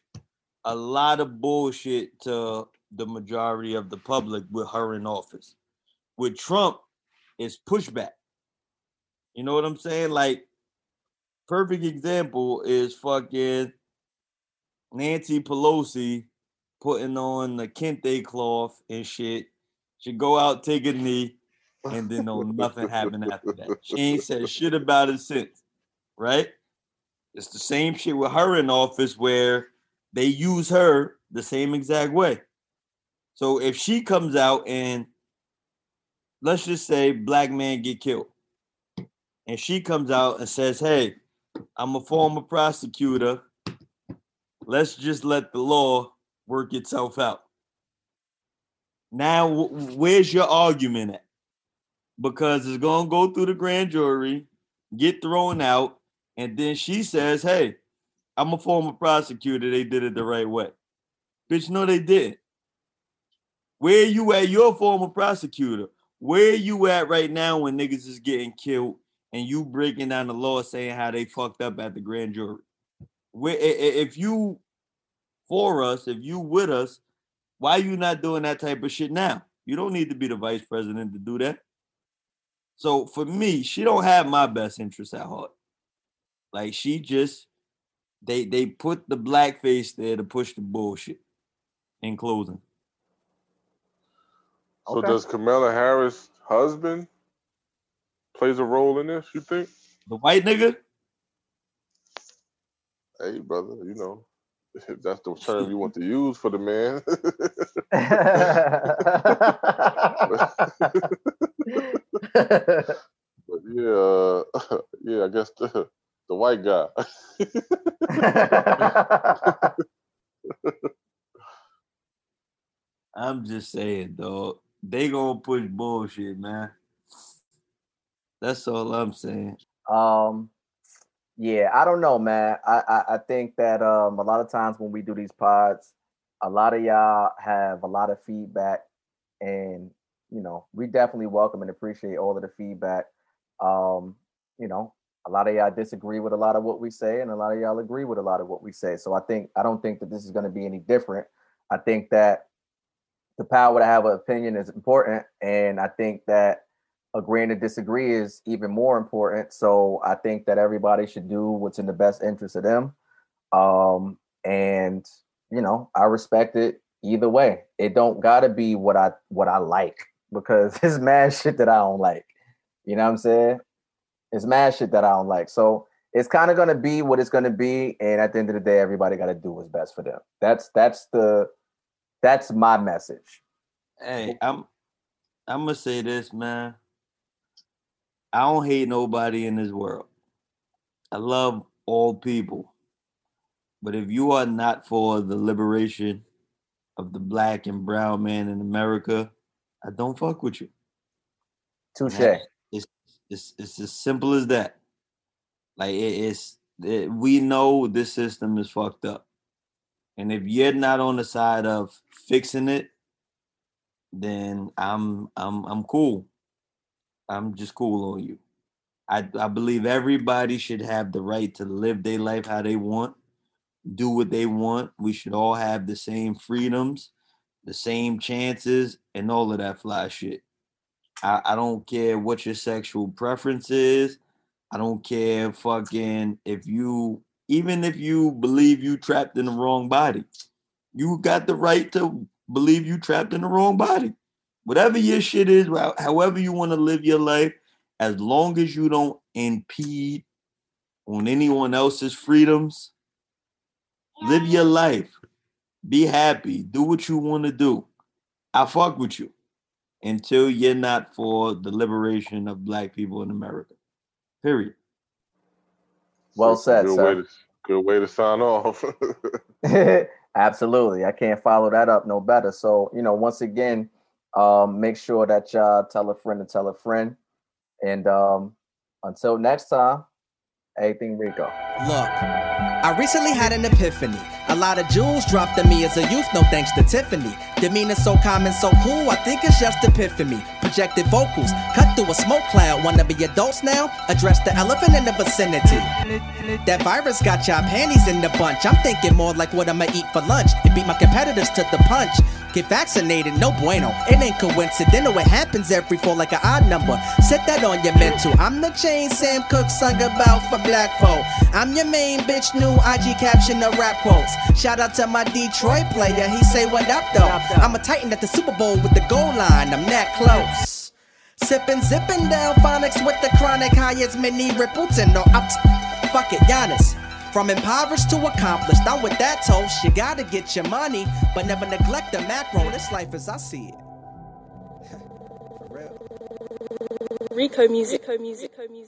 Speaker 5: a lot of bullshit to the majority of the public with her in office. With Trump, it's pushback. You know what I'm saying? Like, perfect example is fucking Nancy Pelosi putting on the kente cloth and shit. She go out, take a knee, and then no nothing happened after that. She ain't said shit about it since, right? It's the same shit with her in office where they use her the same exact way. So if she comes out and let's just say black man get killed, and she comes out and says, "Hey, I'm a former prosecutor. Let's just let the law work itself out." Now, where's your argument at? Because it's gonna go through the grand jury, get thrown out, and then she says, "Hey, I'm a former prosecutor. They did it the right way." Bitch, no, they didn't. Where you at? You're former prosecutor. Where you at right now when niggas is getting killed and you breaking down the law saying how they fucked up at the grand jury? Where if you for us, if you with us, why you not doing that type of shit now? You don't need to be the vice president to do that. So for me, she don't have my best interest at heart. Like she just they they put the blackface there to push the bullshit. In closing,
Speaker 3: So
Speaker 4: Okay.
Speaker 3: does Kamala Harris' husband plays a role in this? You think?
Speaker 5: the white nigga,
Speaker 3: Hey, brother, you know, if *laughs* that's the term you want to use for the man. *laughs* but *laughs* yeah, uh, yeah, I guess the the white guy.
Speaker 5: I'm just saying, dog. They gonna push bullshit, man. That's all I'm saying.
Speaker 4: Um, yeah, I don't know, man. I, I I think that um a lot of times when we do these pods, a lot of y'all have a lot of feedback, and you know we definitely welcome and appreciate all of the feedback. Um, you know, a lot of y'all disagree with a lot of what we say, and a lot of y'all agree with a lot of what we say. So I think I don't think that this is going to be any different. I think that the power to have an opinion is important, and I think that agreeing to disagree is even more important. So I think that everybody should do what's in the best interest of them. Um, and you know, I respect it either way. It don't gotta be what I what I like because *laughs* it's mad shit that I don't like. You know what I'm saying? It's mad shit that I don't like. So it's kind of gonna be what it's gonna be. And at the end of the day, everybody gotta do what's best for them. That's that's the that's my message.
Speaker 5: Hey, I'm I'm gonna say this, man. I don't hate nobody in this world. I love all people. But if you are not for the liberation of the black and brown man in America, I don't fuck with you.
Speaker 4: Touche.
Speaker 5: It's it's it's as simple as that. Like it, it's it, we know this system is fucked up, and if you're not on the side of fixing it, then I'm I'm I'm cool. I'm just cool on you. I I believe everybody should have the right to live their life how they want, do what they want. We should all have the same freedoms, the same chances, and all of that fly shit. I, I don't care what your sexual preference is. I don't care fucking if you even if you believe you trapped in the wrong body. You got the right to believe you trapped in the wrong body. Whatever your shit is, however you want to live your life, as long as you don't impede on anyone else's freedoms, live your life. Be happy. Do what you want to do. I fuck with you until you're not for the liberation of black people in America. Period.
Speaker 4: Well said,
Speaker 3: good
Speaker 4: sir.
Speaker 3: Way to, good way to sign off. *laughs* *laughs*
Speaker 4: Absolutely. I can't follow that up no better. So, you know, once again, um, make sure that y'all tell a friend to tell a friend. And um, until next time, everything Rico.
Speaker 6: Look, I recently had an epiphany. A lot of jewels dropped on me as a youth, no thanks to Tiffany. Demeanor so calm and so cool, I think it's just epiphany. Projected vocals, cut through a smoke cloud. Wanna be adults now? Address the elephant in the vicinity. That virus got y'all panties in the bunch. I'm thinking more like what I'ma eat for lunch and beat my competitors to the punch. Get vaccinated, no bueno. It ain't coincidental, it happens every four like an odd number. Set that on your mental. I'm the chain Sam Cooke sung about for black folk. I'm your main bitch, new IG caption of rap quotes. Shout out to my Detroit player, he say what up though. I'm a titan at the Super Bowl with the goal line, I'm that close. Sippin', zippin' down phonics with the chronic high as mini Rippleton or up. Fuck it, Giannis. From impoverished to accomplished, I'm with that toast. You gotta get your money, but never neglect the macro. This life as I see it. *laughs*
Speaker 7: Rico music, Rico music, Rico music.